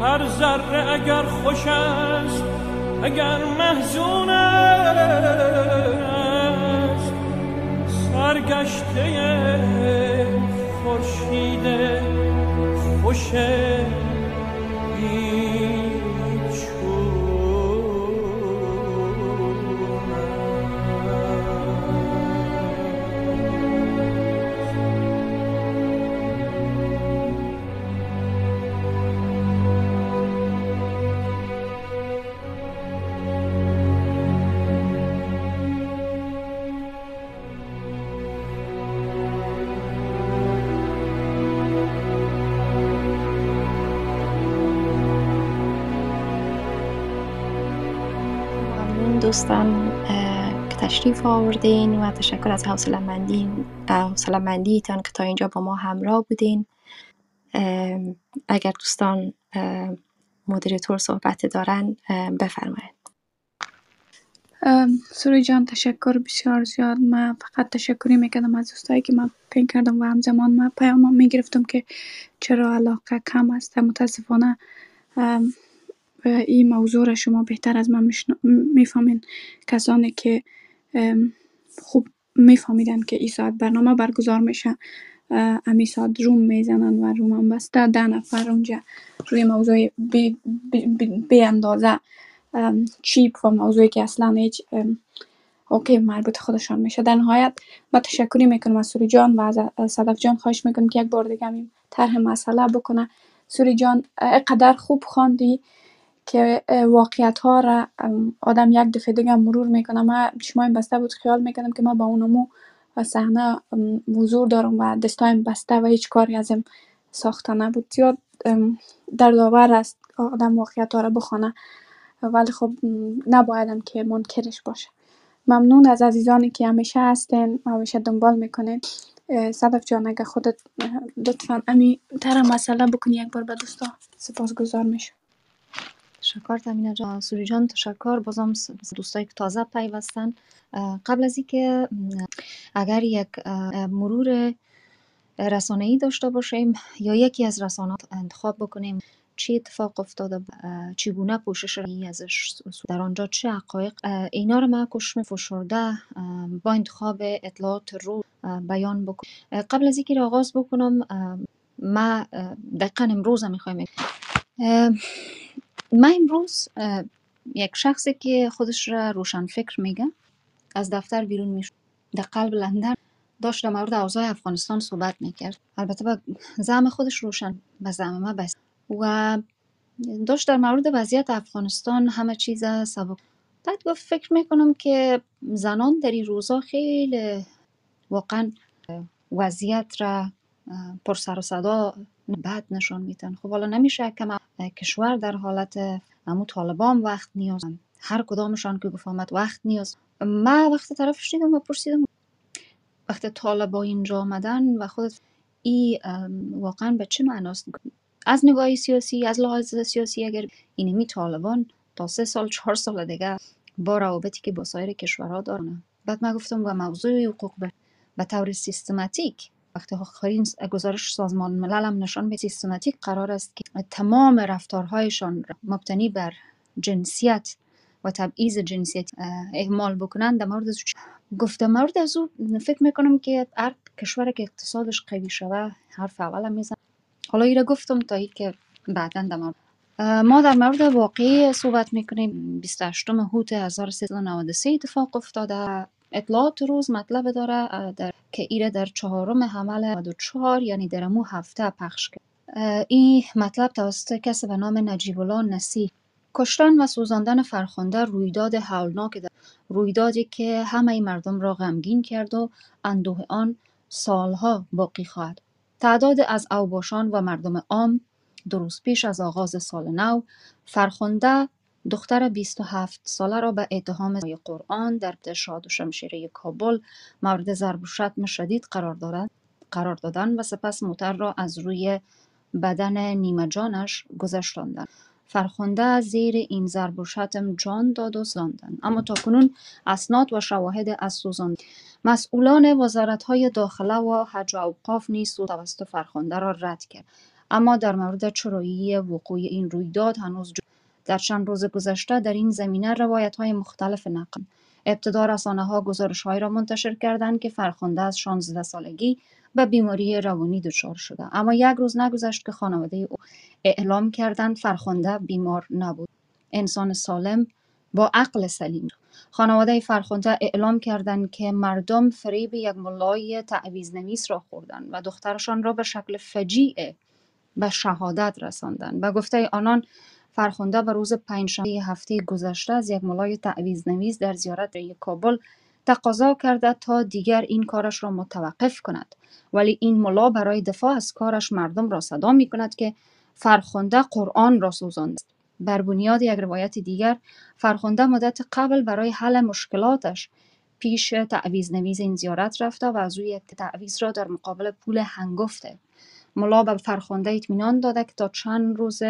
هر ذره اگر خوش اگر محزون سرگشته خورشید خوش دوستان که تشریف آوردین و تشکر از حوصله مندیتان که تا اینجا با ما همراه بودین. اگر دوستان مدیریتور صحبت دارن بفرمایید. سوری جان تشکر بسیار زیاد. من فقط تشکری می‌کردم از دوستایی که من پین کردم و همزمان من پیام می‌گرفتم که چرا علاقه کم است. متاسفانه این موضوع را شما بهتر از من می‌فهمین. کسانی که خوب میفهمیدن که این ساعت برنامه برگزار میشه امی ساعت روم می‌زنن و روم هم بسته. ده نفر اونجا روی موضوع بی, اندازه چیپ و موضوعی که اصلا هیچ اوکی مربوط خودشان میشه. در نهایت ما تشکری می‌کنم از سوری جان و از صدف جان. خواهش می‌کنم که یک بار دیگه همین طرح مسئله بکنه. سوری جان اقدر خوب خواندی که واقعیت ها را آدم یک دفعه دیگه مرور می‌کنه. من این بسته بود خیال می‌کنم که ما با اونمو صحنه حضور دارم و دستایم بسته و هیچ کاری ازم ساخته نبود. زیاد در داور است آدم واقعیت ها را بخونه. ولی خب نبایدم که منکرش باشه. ممنون از عزیزانی که همیشه هستین همیشه دنبال می‌کنین صدف جان اگه خودت لطفا امی تر مسئله بکنی یک بار به دوستا سپاس گذار میشه تشکر تامینه جان سوری جان تشکر بازم دوستایی که تازه پیوستن. قبل از اینکه اگر یک مرور ای داشته باشیم یا یکی از رسانات انتخاب بکنیم چی اتفاق افتاده؟ چگونه پوشش رایی ازش در آنجا چه حقایق؟ اینا رو ما کشم فشرده با انتخاب اطلاعات رو بیان بکنم. قبل از اینکه آغاز بکنم ما دقیقا امروز هم می‌خوایم من امروز یک شخصی که خودش را روشن فکر میگه از دفتر بیرون میشه در قلب لندن داشت در مورد اوضاع افغانستان صحبت می‌کرد. البته با زعم خودش روشن به زعم ما بس و داشت در مورد وضعیت افغانستان همه چیز سبب بعد گفت فکر می‌کنم که زنان در این روزا خیلی واقعا وضعیت را پر سر و صدا بد نشان میتن خب حالا نمیشه که کشور در حالت امو طالبان وقت نیاز. هر کدامشان که گفت وقت نیاز. ما وقت طرف شدیدم و پرسیدم. وقت طالبا اینجا آمدن و خودت ای واقعا به چه معناست؟ از نگاه سیاسی از لحاظ سیاسی اگر اینمی طالبان تا سه سال چهار سال دیگه با روابطی که با سایر کشورها دارن. بعد من گفتم و موضوع حقوق به طور سیستماتیک آخرین گزارش سازمان ملل هم نشان به سیستماتیک قرار است که تمام رفتارهایشان مبتنی بر جنسیت و تبعیض جنسیت اهمال بکنند. در مورد گفته مورد از او فکر می‌کنم که هر کشور که اقتصادش قوی شوه حرف اول میزن حالا ایره گفتم تا ای که بعدا در مورد ما در مورد واقعی صحبت می‌کنیم. 28 هوت 1393 اتفاق افتاده. اطلاعات روز مطلب داره در که ایره در چهارم حمل چهار یعنی در مو هفته پخش کرد. این مطلب توسط کسی به نام نجیب نسی کشتن و سوزاندن فرخنده رویداد هولناک در رویدادی که همه مردم را غمگین کرد و اندوه آن سالها باقی خواهد. تعداد از اوباشان و مردم عام درست پیش از آغاز سال نو فرخنده دختر 27 ساله را به اتهام قرآن در شاد و شمشیره کابل مورد ضرب و شتم شدید قرار دارد. قرار دادن و سپس موتر را از روی بدن نیمه جانش گذشتاندن فرخنده زیر این ضرب و شتم جان داد و ساندن اما تاکنون اسناد و شواهد از سوزان مسئولان وزارت های داخله و حج و اوقاف نیز توسط فرخنده را رد کرد. اما در مورد چرایی وقوع این رویداد هنوز در چند روز گذشته در این زمینه روایت های مختلف نقل. ابتدا رسانه ها گزارش های را منتشر کردند که فرخنده از 16 سالگی به بیماری روانی دچار شده. اما یک روز نگذشت که خانواده او اعلام کردند فرخنده بیمار نبود. انسان سالم با عقل سلیم. خانواده فرخنده اعلام کردند که مردم فریب یک ملای تعویز نویس را خوردند و دخترشان را به شکل فجیع به شهادت رساندند. و گفته آنان فرخنده به روز پنجشنبه هفته گذشته از یک ملای تعویز نویس در زیارت کابل تقاضا کرده تا دیگر این کارش را متوقف کند. ولی این ملا برای دفاع از کارش مردم را صدا می کند که فرخنده قرآن را سوزاند. بر بنیاد یک روایت دیگر فرخنده مدت قبل برای حل مشکلاتش پیش تعویذ نویس این زیارت رفته و از او یک تعویذ را در مقابل پول هنگفته. ملا به فرخنده اطمینان داده که تا چند روز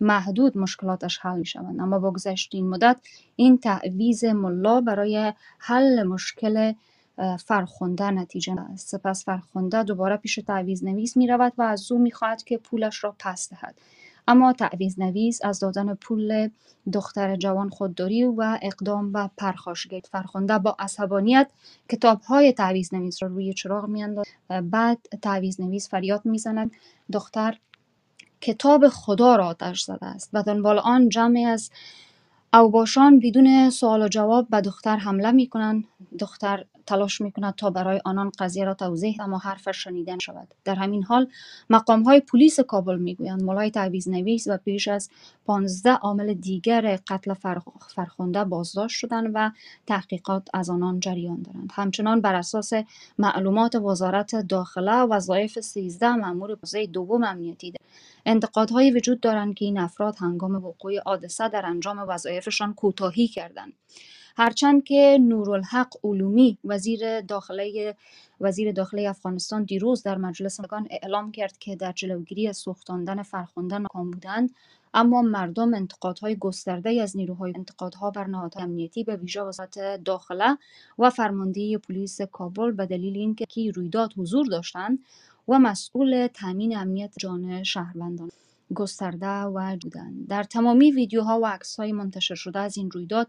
محدود مشکلاتش حل می شوند اما با گذشت این مدت این تعویذ ملا برای حل مشکل اه، فرخنده نتیجه سپس فرخنده دوباره پیش تعویذ نویس می رود و از او می خواهد که پولش را پس دهد. اما تعویز نویس از دادن پول دختر جوان خودداری و اقدام به پرخاشگری فرخنده با عصبانیت کتاب های تعویز نویس را روی چراغ میاندازد بعد تعویز نویس فریاد می‌زند دختر کتاب خدا را آتش زده است و دنبال آن جمعی از اوباشان بدون سوال و جواب به دختر حمله می کنند دختر تلاش می کند تا برای آنان قضیه را توضیح اما حرفش شنیده شود. در همین حال مقام های پلیس کابل می گویند مولای تعویز نویس و پیش از 15 عامل دیگر قتل فرخ- فرخنده بازداشت شدند و تحقیقات از آنان جریان دارند. همچنان بر اساس معلومات وزارت داخله وظایف 13 مأمور حوزه دوم امنیتی انتقادهایی وجود دارند که این افراد هنگام وقوع حادثه در انجام وظایفشان کوتاهی کردند. هرچند که نورالحق علومی وزیر داخله وزیر داخله افغانستان دیروز در مجلس اعلام کرد که در جلوگیری از سوختاندن فرخنده ناکام بودند اما مردم انتقادهای گسترده از نیروهای انتقادها بر نهادهای امنیتی به ویژه وزارت داخله و فرماندهی پلیس کابل به دلیل اینکه کی رویداد حضور داشتند و مسئول تامین امنیت جان شهروندان گسترده و بودند در تمامی ویدیوها و عکسهای منتشر شده از این رویداد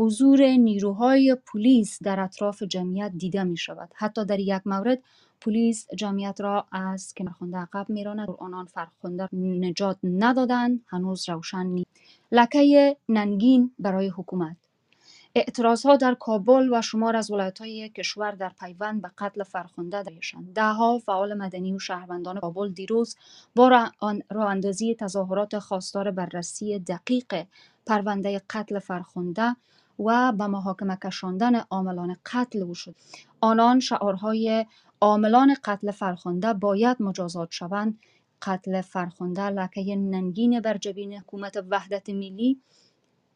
حضور نیروهای پلیس در اطراف جمعیت دیده می شود حتی در یک مورد پلیس جمعیت را از کنارخوانده عقب میراند. آنان فرخنده را نجات ندادند. هنوز روشن نیست. لکه ننگین برای حکومت. اعتراضها در کابل و شمار از ولایت‌های کشور در پیوند به قتل فرخنده داشتند. دهها فعال مدنی و شهروندان کابل دیروز با راه اندازی تظاهرات خواستار بررسی دقیق پرونده قتل فرخنده و به محاکمه کشاندن عاملان قتل او شد. آنان شعارهای عاملان قتل فرخنده باید مجازات شوند قتل فرخنده لکه ننگین بر جبین حکومت وحدت ملی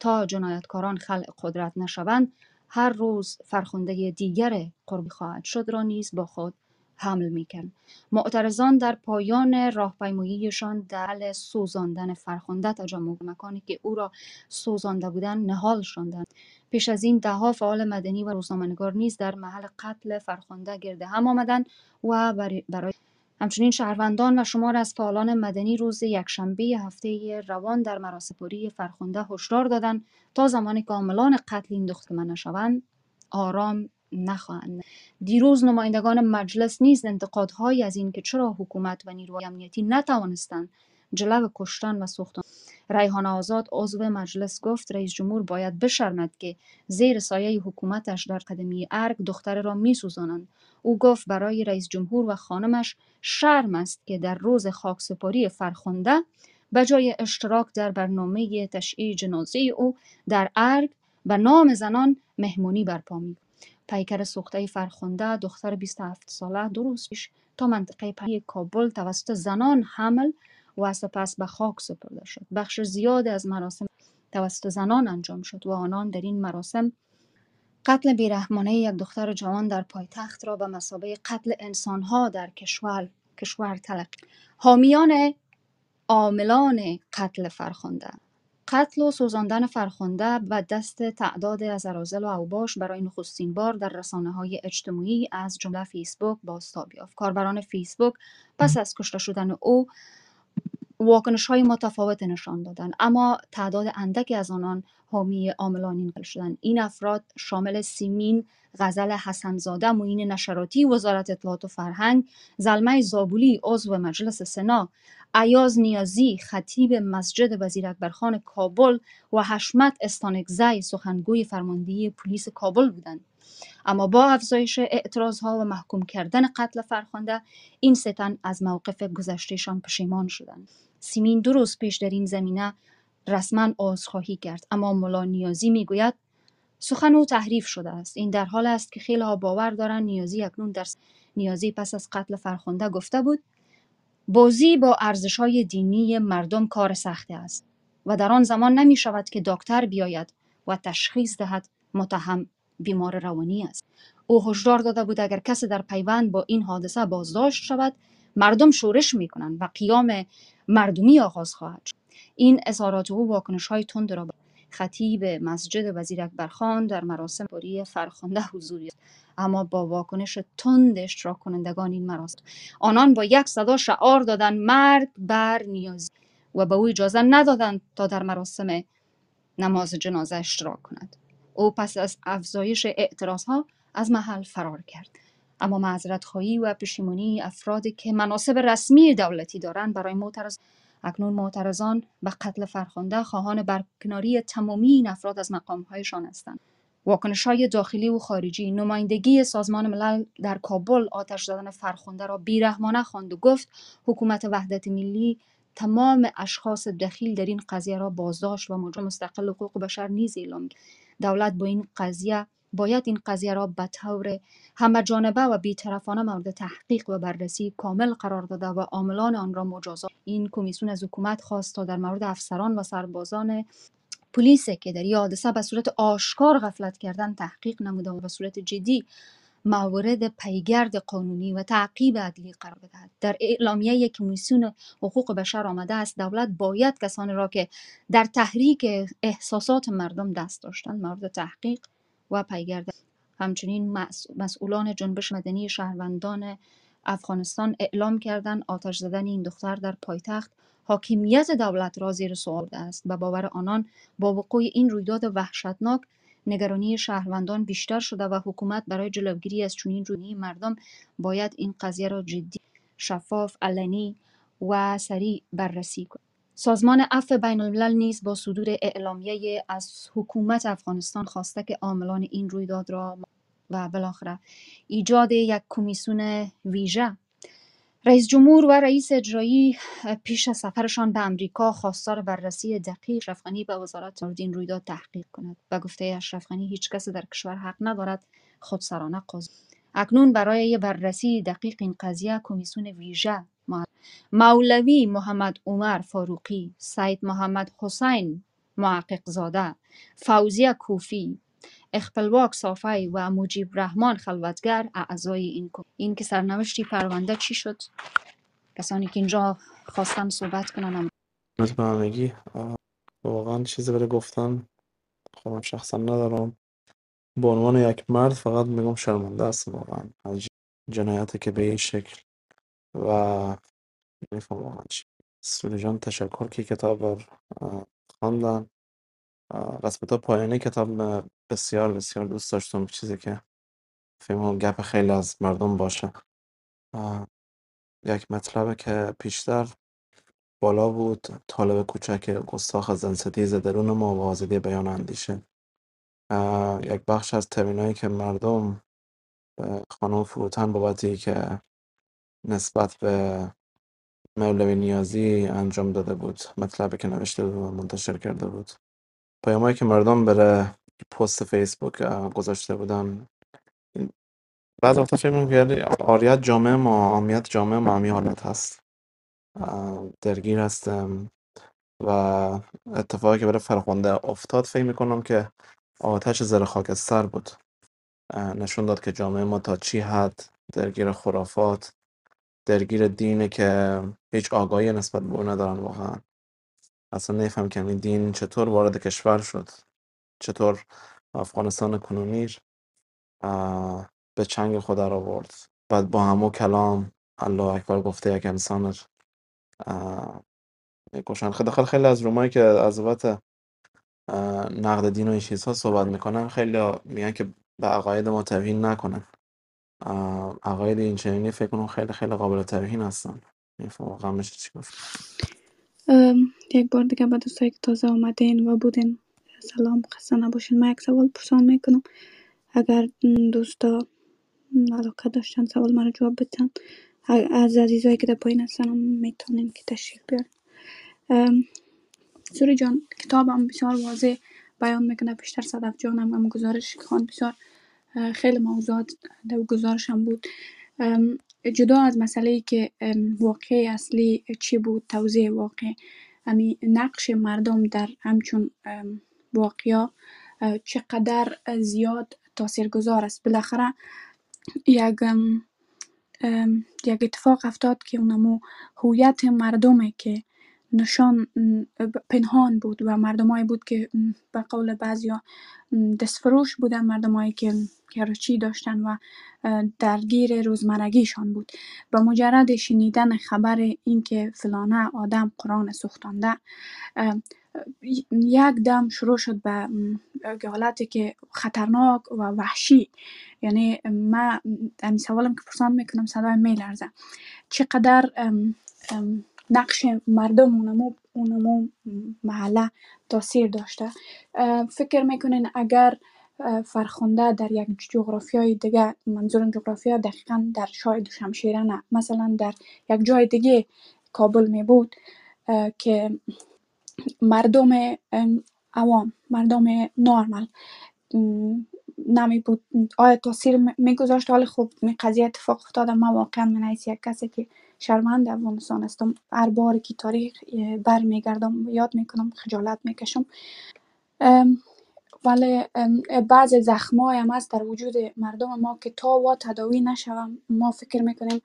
تا جنایتکاران خلق قدرت نشوند هر روز فرخنده دیگر قربی خواهد شد را نیز با خود حمل می‌کرد. معترضان در پایان راهپیماییشان در حل سوزاندن فرخنده تجمع مکانی که او را سوزانده بودند نهال شدند. پیش از این دهها فعال مدنی و روزنامه‌نگار نیز در محل قتل فرخنده گرد هم آمدند و برای همچنین شهروندان و شمار از فعالان مدنی روز یکشنبه هفته روان در مراسم فرخنده هشدار دادند تا زمانی که عاملان قتل این دختر نشوند. آرام نخواهند دیروز نمایندگان مجلس نیز انتقادهایی از اینکه چرا حکومت و نیروهای امنیتی نتوانستند جلو کشتن و سوختن. ریحانه آزاد عضو مجلس گفت رئیس جمهور باید بشرمد که زیر سایه حکومتش در قدمی ارگ دختر را میسوزانند. او گفت برای رئیس جمهور و خانمش شرم است که در روز خاکسپاری فرخنده به جای اشتراک در برنامه تشییع جنازه او در ارگ به نام زنان مهمونی برپا می پیکر سوخته فرخنده دختر 27 ساله دو روز پیش تا منطقه پهنی کابل توسط زنان حمل و سپس به خاک سپرده شد. بخش زیاد از مراسم توسط زنان انجام شد و آنان در این مراسم قتل بیرحمانه یک دختر جوان در پایتخت را به مثابه قتل انسانها در کشور کشور تلقی. حامیان عاملان قتل فرخنده. قتل و سوزاندن فرخنده و دست تعداد از اراذل و اوباش برای نخستین بار در رسانه های اجتماعی از جمله فیسبوک بازتاب یافت کاربران فیسبوک پس از کشته شدن او واکنش های متفاوت نشان دادند اما تعداد اندکی از آنان حامی عاملان این شدند این افراد شامل سیمین غزل حسنزاده معین نشراتی وزارت اطلاعات و فرهنگ زلمه زابولی عضو مجلس سنا ایاز نیازی خطیب مسجد وزیر اکبرخان کابل و حشمت استانکزی سخنگوی فرماندهی پلیس کابل بودند. اما با افزایش اعتراضها و محکوم کردن قتل فرخنده این سه تن از موقف گذشتهشان پشیمان شدند. سیمین دو روز پیش در این زمینه رسما عذرخواهی کرد. اما ملا نیازی می‌گوید سخن او تحریف شده است. این در حال است که خیلی ها باور دارند نیازی اکنون در نیازی پس از قتل فرخنده گفته بود بازی با ارزش های دینی مردم کار سختی است و در آن زمان نمی شود که دکتر بیاید و تشخیص دهد متهم بیمار روانی است. او هشدار داده بود اگر کسی در پیوند با این حادثه بازداشت شود مردم شورش می کنند و قیام مردمی آغاز خواهد شد. این اظهارات او واکنش های تند را خطیب مسجد وزیر اکبرخان در مراسم باری فرخنده حضور یافت. اما با واکنش تند اشتراک کنندگان این مراسم آنان با یک صدا شعار دادند مرگ بر نیازی. و به او اجازه ندادند تا در مراسم نماز جنازه اشتراک کند. او پس از افزایش اعتراضها از محل فرار کرد. اما معذرت خواهی و پشیمانی افرادی که مناسب رسمی دولتی دارند برای معترض اکنون معترضان به قتل فرخنده خواهان برکناری تمامی این افراد از مقامهایشان هستند. واکنش های داخلی و خارجی نمایندگی سازمان ملل در کابل آتش زدن فرخنده را بیرحمانه خواند و گفت حکومت وحدت ملی تمام اشخاص دخیل در این قضیه را بازداشت و مجرم مستقل حقوق بشر نیز اعلام دولت با این قضیه باید این قضیه را به طور همه جانبه و بیطرفانه مورد تحقیق و بررسی کامل قرار داده و عاملان آن را مجازات. این کمیسیون از حکومت خواست تا در مورد افسران و سربازان پلیس که در این حادثه به صورت آشکار غفلت کردن تحقیق نموده و به صورت جدی موارد پیگرد قانونی و تعقیب عدلی قرار بدهد در اعلامیه کمیسیون حقوق بشر آمده است دولت باید کسانی را که در تحریک احساسات مردم دست داشتند مورد تحقیق و پیگرد. همچنین مسئولان جنبش مدنی شهروندان افغانستان اعلام کردند آتش زدن این دختر در پایتخت حاکمیت دولت را زیر سوال است به باور آنان با وقوع این رویداد وحشتناک نگرانی شهروندان بیشتر شده و حکومت برای جلوگیری از چنین رویدادی مردم باید این قضیه را جدی شفاف علنی و سریع بررسی کند. سازمان عفو بین الملل نیز با صدور اعلامیه از حکومت افغانستان خواسته که عاملان این رویداد را و بالاخره ایجاد یک کمیسیون ویژه. رئیس جمهور و رئیس اجرایی پیش از سفرشان به امریکا خواستار بررسی دقیق اشرف غنی به وزارت مورد این رویداد تحقیق کند به گفته اشرف غنی هیچ کس در کشور حق ندارد خودسرانه قضا اکنون برای بررسی دقیق این قضیه کمیسیون ویژه مولوی محمد عمر فاروقی سید محمد حسین محقق زاده فوزیه کوفی اخپلواک صافی و مجیب رحمان خلوتگر اعضای این کمیته این که سرنوشتی پرونده چی شد؟ کسانی که اینجا خواستن صحبت کنن هم. همگی واقعا چیزی برای گفتن خودم شخصا ندارم. به عنوان یک مرد فقط میگم شرمنده است واقعا. از جنایتی که به این شکل و سوری جان تشکر که کتاب رو آه، خواندن. آه، قسمت پایانی کتاب بسیار بسیار دوست داشتم. چیزی که فیلم گپ خیلی از مردم باشه. یک مطلبه که پیشتر بالا بود طالب کوچک گستاخ زنستیز درون ما و آزادی بیان اندیشه. اه، یک بخش از ترینایی که مردم به خانم فروتن بابتی که نسبت به مولوی نیازی انجام داده بود. مطلبی که نوشته بود و منتشر کرده بود. پیامایی که مردم بره پست فیسبوک گذاشته بودن. بعض وقتا فکر می‌کنم که آریت جامعه ما عامیت جامعه ما همی حالت هست. درگیر هستم. و اتفاقی که برای فرخنده افتاد فکر می‌کنم که آتش زیر خاکستر بود. نشون داد که جامعه ما تا چی حد درگیر خرافات درگیر دینه که هیچ آگاهی نسبت به اون ندارن واقعا. اصلا نفهم که این دین چطور وارد کشور شد. چطور افغانستان کنونی اه، به چنگ خود در آورد. بعد با همو کلام الله اکبر گفته یک انسان رو، اه، می‌کشن خیلی داخل خیلی از رومایی که از اه، نقد دین و این چیزها صحبت می‌کنن خیلی میگن که به عقاید ما توهین نکنن. اه، عقاید این چنینی فکر کنم خیلی خیلی قابل توهین هستن نمی‌فهمم واقعا میشه چی گفت؟ یک بار دیگه به دوستایی که تازه آمدین و بودین سلام خسته نباشین. من یک سوال پرسان می‌کنم. اگر دوستا علاقه داشتن سوال مرا جواب بدن. از عزیزایی که در پایین هستن می‌تونین که تشریف بیارین. ام، سوری جان کتابم بسیار واضح بیان می‌کنه بیشتر صدف جانم هم گزارش خواند بسیار خیلی موضوعات در گزارش هم بود جدا از مسئله که ام، واقعه اصلی چی بود توضیح واقع امی نقش مردم در همچون واقعیا چقدر زیاد تاثیرگذار است. بالاخره یک یک اتفاق افتاد که اونمو هویت مردمه که نشان پنهان بود و مردمایی بود که به قول بعضیا دستفروش بودن مردمایی که کرچی داشتن و درگیر روزمرگیشان بود. با مجرد شنیدن خبر اینکه فلانه آدم قرآن سوختانده یک دم شروع شد به حالتی که خطرناک و وحشی. یعنی من امی سوالم که پرسان می‌کنم صدای میلرزه چقدر نقش مردم اونمو اونمو محله تاثیر داشته؟ فکر می‌کنین اگر فرخنده در یک جغرافیای دیگه منظورم جغرافیا دقیقا در شاید شمشیره نه مثلا در یک جای دیگه کابل می بود که مردم عوام مردم نارمل نمی بود. آیا تاثیر میگذاشت؟ حال خوب این قضیه اتفاق افتاده ما واقعا من یک کسی که شرمنده افغانستان هستم هر بار که تاریخ برمیگردم یاد می‌کنم خجالت می‌کشم. ولی بعض زخمای هم هست در وجود مردم ما که تا و تداوی نشوم ما فکر می‌کنیم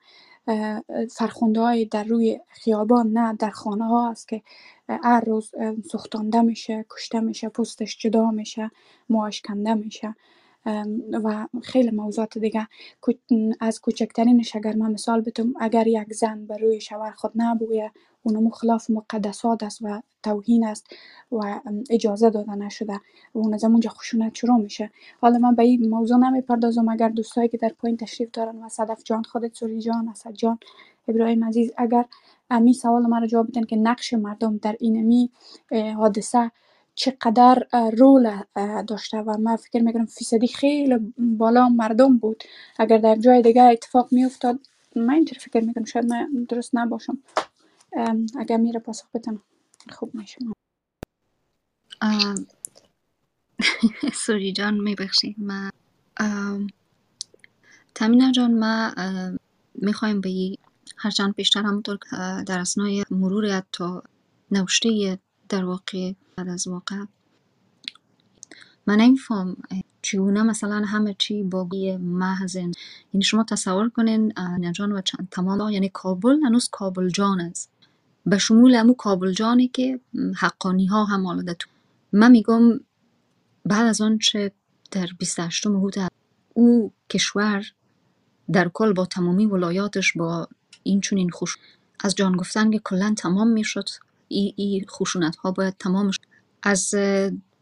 فرخنده های در روی خیابان نه در خانه ها هست که هر روز سوختانده میشه کشته میشه پوستش جدا میشه موهاش کنده میشه. و خیلی موضوعات دیگه از کوچکترینش اگر من مثال بتم اگر یک زن بر روی شوهر خود نبویه اونمو خلاف مقدسات است و توهین است و اجازه داده نشده. و اون از اونجا خشونت شروع میشه. حالا من به این موضوع نمی‌پردازم. اگر دوستایی که در پایین تشریف دارن و صدف جان خودت سوری جان اسد جان ابراهیم عزیز اگر امی سوال مرا جواب بدن که نقش مردم در اینمی حادثه چقدر رول داشته و من فکر می‌کنم فیصدی خیلی بالا مردم بود. اگر در جای دیگه اتفاق میافتاد من اینطور فکر می‌کنم شاید من درست نباشم. اگر میره پاسخ بدم خوب میشه. *laughs* سوری جان میبخشید ما تمینا جان ما می‌خوایم به هرچند بیشتر همونطور در اسنای مرور حتی نوشته در واقع از واقع من نمیفهم چگونه مثلا همه چی با محض یعنی شما تصور کنین جان و چند تمام یعنی کابل هنوز کابل جان است به شمول امو کابل جانی که حقانی ها هم آلوده تو من میگم بعد از آن چه در 28 هوت او کشور در کل با تمامی ولایاتش با این چون این خوش از جان گفتن که کلا تمام می‌شد این ای خشونت ها باید تمام شد. از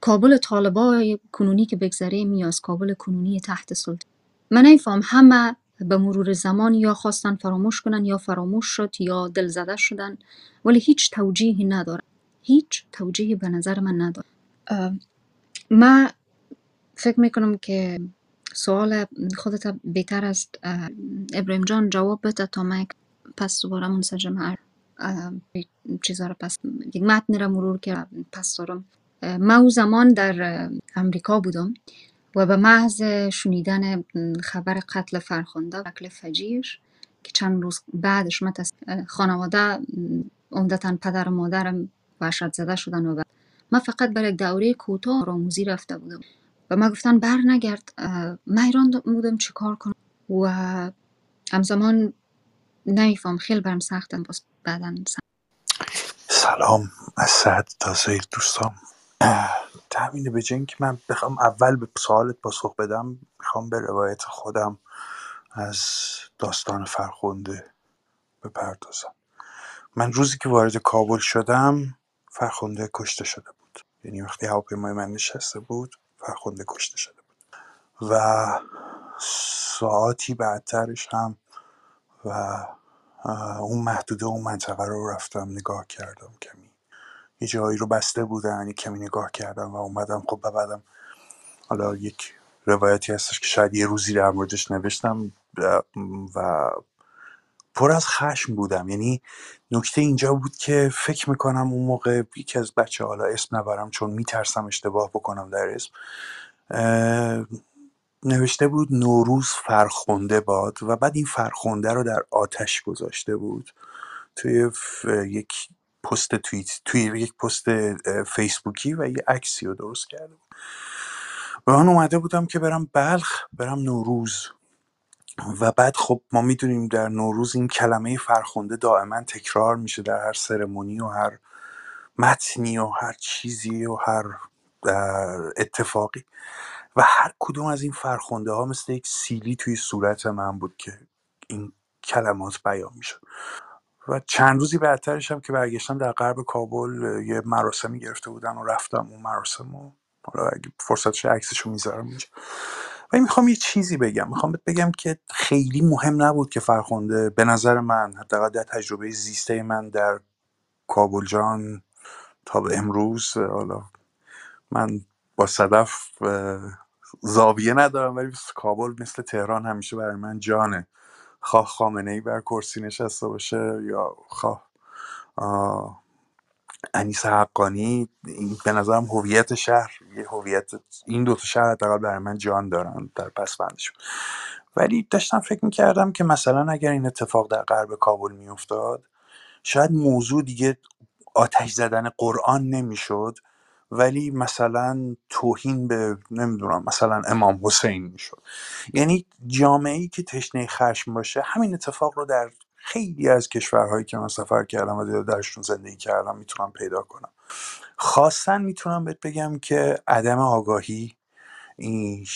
کابل طالبای کنونی که بگذریم یا از کابل کنونی تحت سلطه. من نمیفهم همه به مرور زمان یا خواستن فراموش کنن یا فراموش شد یا دلزده شدن ولی هیچ توجیهی نداره هیچ توجیهی به نظر من نداره من فکر می‌کنم که سوال خودت بهتر است. اه، ابراهیم جان جواب بده تا من پس دوباره منسجم چیزا رو پس یک متن رو مرور که پس دارم. من او زمان در امریکا بودم و به محض شنیدن خبر قتل فرخنده قتل فجیعش که چند روز بعدش من خانواده عمدتا پدر و مادرم وحشت زده شدن و من فقط برای دوره کوتاه راموزی رفته بودم. و من گفتن بر نگرد من ایران بودم چی کار کنم. و همزمان نمیفهم خیلی برم سختم باز بعدا سلام. از سعد تا زیر دوستان. تمینه به که من بخوام اول به سوالت پاسخ بدم. می‌خوام به روایت خودم از داستان فرخنده بپردازم. من روزی که وارد کابل شدم فرخنده کشته شده بود. یعنی وقتی هواپیمای من نشسته بود فرخنده کشته شده بود. و ساعاتی بعدترش هم و اون محدوده اون منطقه رو رفتم نگاه کردم کمی. یه جایی رو بسته بودن یه کمی نگاه کردم و اومدم. خب بعدم حالا یک روایتی هستش که شاید یه روزی در موردش نوشتم و پر از خشم بودم. یعنی نکته اینجا بود که فکر می‌کنم اون موقع یکی از بچه حالا اسم نبرم چون میترسم اشتباه بکنم در اسم نوشته بود نوروز فرخنده باد و بعد این فرخنده رو در آتش گذاشته بود توی یک پست توییت توی یک پست فیسبوکی و یه عکسی رو درست کرده بود. و من اومده بودم که برم بلخ برم نوروز. و بعد خب ما می‌دونیم در نوروز این کلمه فرخنده دائما تکرار میشه در هر سرمونی و هر متنی و هر چیزی و هر اتفاقی. و هر کدوم از این فرخنده ها مثل یک سیلی توی صورت من بود که این کلمات بیان می‌شد. و چند روزی بعدترش هم که برگشتم در غرب کابل یه مراسمی گرفته بودن و رفتم اون مراسم و حالا اگه فرصتش عکسشو می‌ذارم اینجا. ولی می‌خوام یه چیزی بگم. می‌خوام بگم که خیلی مهم نبود که فرخنده به نظر من حداقل در تجربه زیسته من در کابل جان تا به امروز حالا من با صدف زاویه ندارم ولی کابل مثل تهران همیشه برای من جانه. خواه خامنه ای بر کرسی نشسته باشه یا خواه انیس حقانی این به نظرم هویت شهر یه هویت این دوتا شهر حداقل برای من جان دارن در پسوندشون ولی داشتم فکر می‌کردم که مثلا اگر این اتفاق در غرب کابل میافتاد شاید موضوع دیگه آتش زدن قرآن نمی‌شد. ولی مثلا توهین به نمی‌دونم مثلا امام حسین می‌شد. یعنی جامعه ای که تشنه خشم باشه همین اتفاق رو در خیلی از کشورهایی که من سفر کردم و درشون زندگی کردم می‌تونم پیدا کنم. خواستن می‌تونم بهت بگم که عدم آگاهی این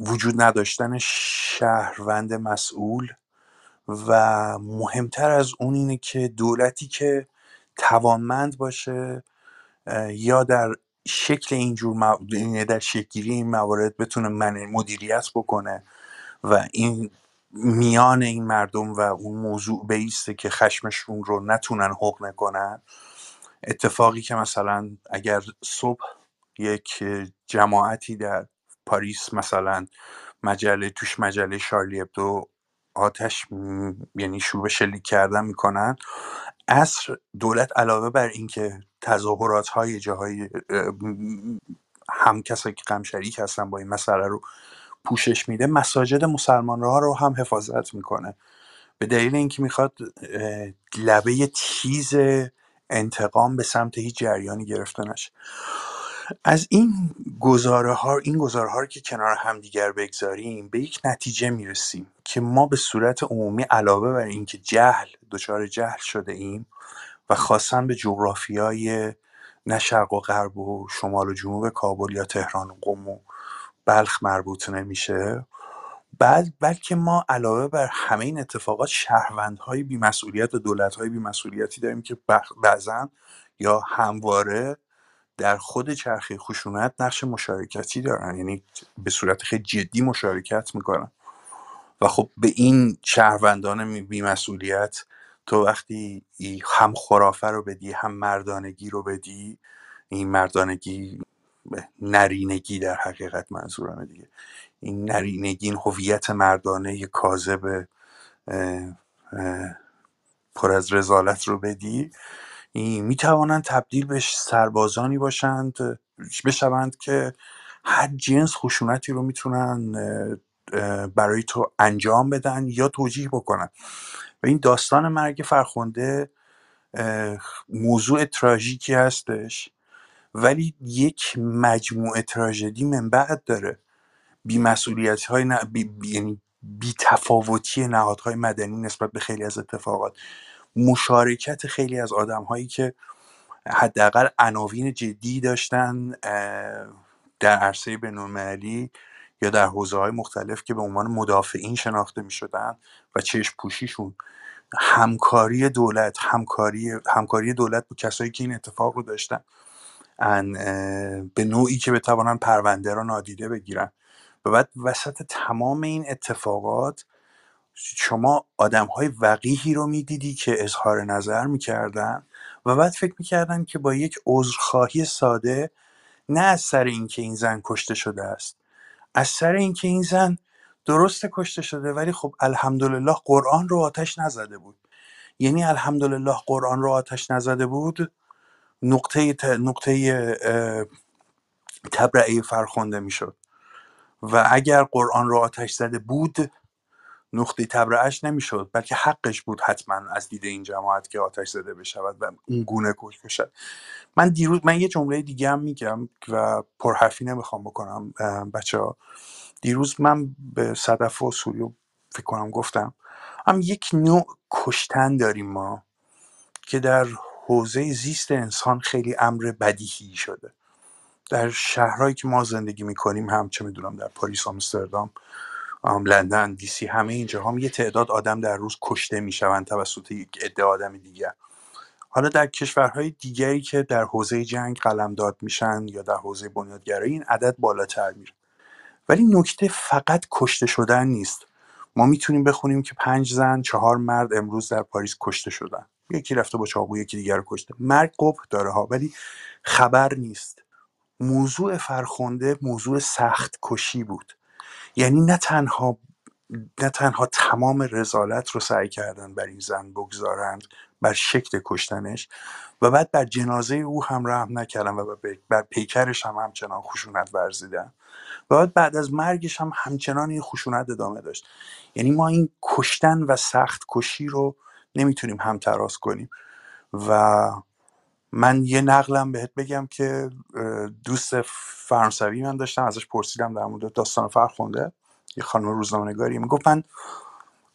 وجود نداشتن شهروند مسئول و مهمتر از اون اینه که دولتی که توانمند باشه یا در شکل اینجور مو... در شکلگیری این موارد بتونه من مدیریت بکنه و این میان این مردم و اون موضوع بیسته که خشمشون رو نتونن حقنه کنن اتفاقی که مثلا اگر صبح یک جماعتی در پاریس مثلا مجله توش مجله شارلی ابدو آتش یعنی شروع به شلیک کردن می‌کنن. عصر دولت علاوه بر اینکه تظاهرات های جاهای هم کسایی که غم شریک هستن با این مسئله رو پوشش میده مساجد مسلمان ها رو هم حفاظت می‌کنه. به دلیل اینکه می‌خواد لبه تیز انتقام به سمت هیچ جریانی گرفته نشه. از این گزاره ها این گزاره ها رو که کنار همدیگر بگذاریم به یک نتیجه می‌رسیم که ما به صورت عمومی علاوه بر اینکه جهل دچار جهل شده ایم و خاصا به جغرافیای نه شرق و غرب و شمال و جنوب کابل یا تهران و قم و بلخ مربوط نمیشه بعد بلکه ما علاوه بر همه این اتفاقات شهروندهای بیمسئولیت و دولتهای بیمسئولیتی داریم که بعضا یا همواره در خود چرخه خشونت نقش مشارکتی دارن. یعنی به صورت خیلی جدی مشارکت می‌کنن. و خب به این شهروندان بیمسئولیت تو وقتی هم خرافه رو بدی هم مردانگی رو بدی این مردانگی نرینگی در حقیقت منظورمه دیگه. این نرینگی این هویت مردانه کاذب پر از رزالت رو بدی. می‌توانند تبدیل به سربازانی باشند بشوند که هر جنس خشونتی رو می‌تونن برای تو انجام بدن یا توجیه بکنن. و این داستان مرگ فرخنده موضوع تراژیکی هستش ولی یک مجموعه تراژدی من بعد داره. بیمسئولیت های ن... بی... بی... یعنی بیتفاوتی نهادهای مدنی نسبت به خیلی از اتفاقات. مشارکت خیلی از آدم هایی که حداقل عناوین جدی داشتن در عرصه بین‌المللی یا در حوزه های مختلف که به عنوان مدافعین شناخته می شدن و چشم پوشیشون همکاری دولت همکاری همکاری دولت با کسایی که این اتفاق رو داشتن ان به نوعی که بتوانن پرونده را نادیده بگیرن. و بعد وسط تمام این اتفاقات شما آدم های وقیحی رو می‌دیدی که اظهار نظر می‌کردن و بعد فکر می‌کردن که با یک عذرخواهی ساده نه از سر اینکه این زن کشته شده است از سر اینکه این زن درسته کشته شده ولی خب الحمدلله قرآن رو آتش نزده بود. یعنی الحمدلله قرآن رو آتش نزده بود نقطه ت... نقطه اه، تبرئه فرخنده می‌شد. و اگر قرآن رو آتش زده بود نقطه تبرئه‌اش نمی‌شد بلکه حقش بود حتما از دید این جماعت که آتش زده بشود و اون گونه کش بشد من دیروز من یه جمله دیگه هم میگم و پرحرفی نمی‌خوام بکنم بچه ها دیروز من به صدف و سوریو فکر کنم گفتم هم یک نوع کشتن داریم ما که در حوزه زیست انسان خیلی امر بدیهی شده. در شهرهایی که ما زندگی می‌کنیم هم چه می‌دونم در پاریس آمستردام آم، لندن دی سی همه اینجا هم یه تعداد آدم در روز کشته می‌شوند توسط یک عده آدم دیگر حالا در کشورهای دیگری که در حوزه جنگ قلمداد میشن یا در حوزه بنیادگرایی این عدد بالاتر میره. ولی نکته فقط کشته شدن نیست. ما می‌تونیم بخونیم که پنج زن چهار مرد امروز در پاریس کشته شدن. یکی رفته با چاقو یکی دیگر رو کشته. مرگ قبح داره ها ولی خبر نیست. موضوع فرخنده موضوع سخت کشی بود. یعنی نه تنها نه تنها تمام رزالت رو سعی کردن بر این زن بگذارند بر شکل کشتنش و بعد بر جنازه او هم رحم نکردن و بر بر پیکرش هم همچنان خشونت ورزیدن. و بعد بعد از مرگش هم همچنان این خشونت ادامه داشت. یعنی ما این کشتن و سخت کشی رو نمی‌تونیم همتراز کنیم. و من یه نقلم بهت بگم که دوست فرانسوی من داشتم ازش پرسیدم در مورد داستان فرخنده یه خانم روزنامه‌نگاری. می‌گفت من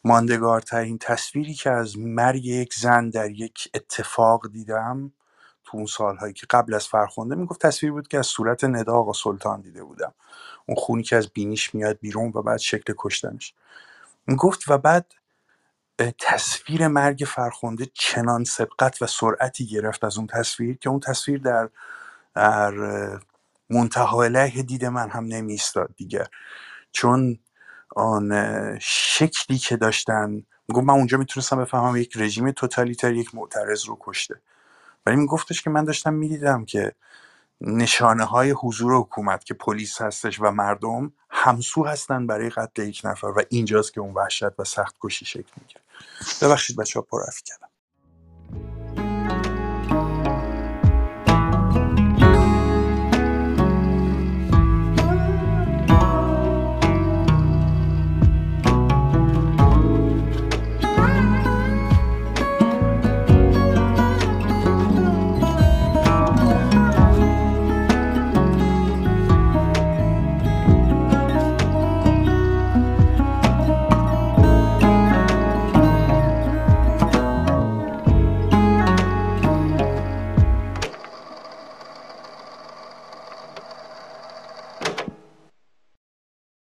ماندگارترین تصویری که از مرگ یک زن در یک اتفاق دیدم تو اون سالهایی که قبل از فرخنده می‌گفت تصویری بود که از صورت ندا آقا سلطان دیده بودم. اون خونی که از بینیش میاد بیرون و بعد شکل کشتنش. می‌گفت و بعد تصویر مرگ فرخنده چنان سبقت و سرعتی گرفت از اون تصویر که اون تصویر در در اه، منتهای علیه دید من هم نمی ایستاد دیگر چون آن شکلی که داشتن گفت من اونجا می‌تونستم بفهمم یک رژیم توتالیتر یک معترض رو کشته. ولی میگفتش که من داشتم می‌دیدم که نشانه های حضور حکومت که پلیس هستش و مردم همسو هستن برای قتل یک نفر و اینجاست که اون وحشت و سخت کشی شکل می‌گیره. ببخشید بچه ها پر حرفی کردم.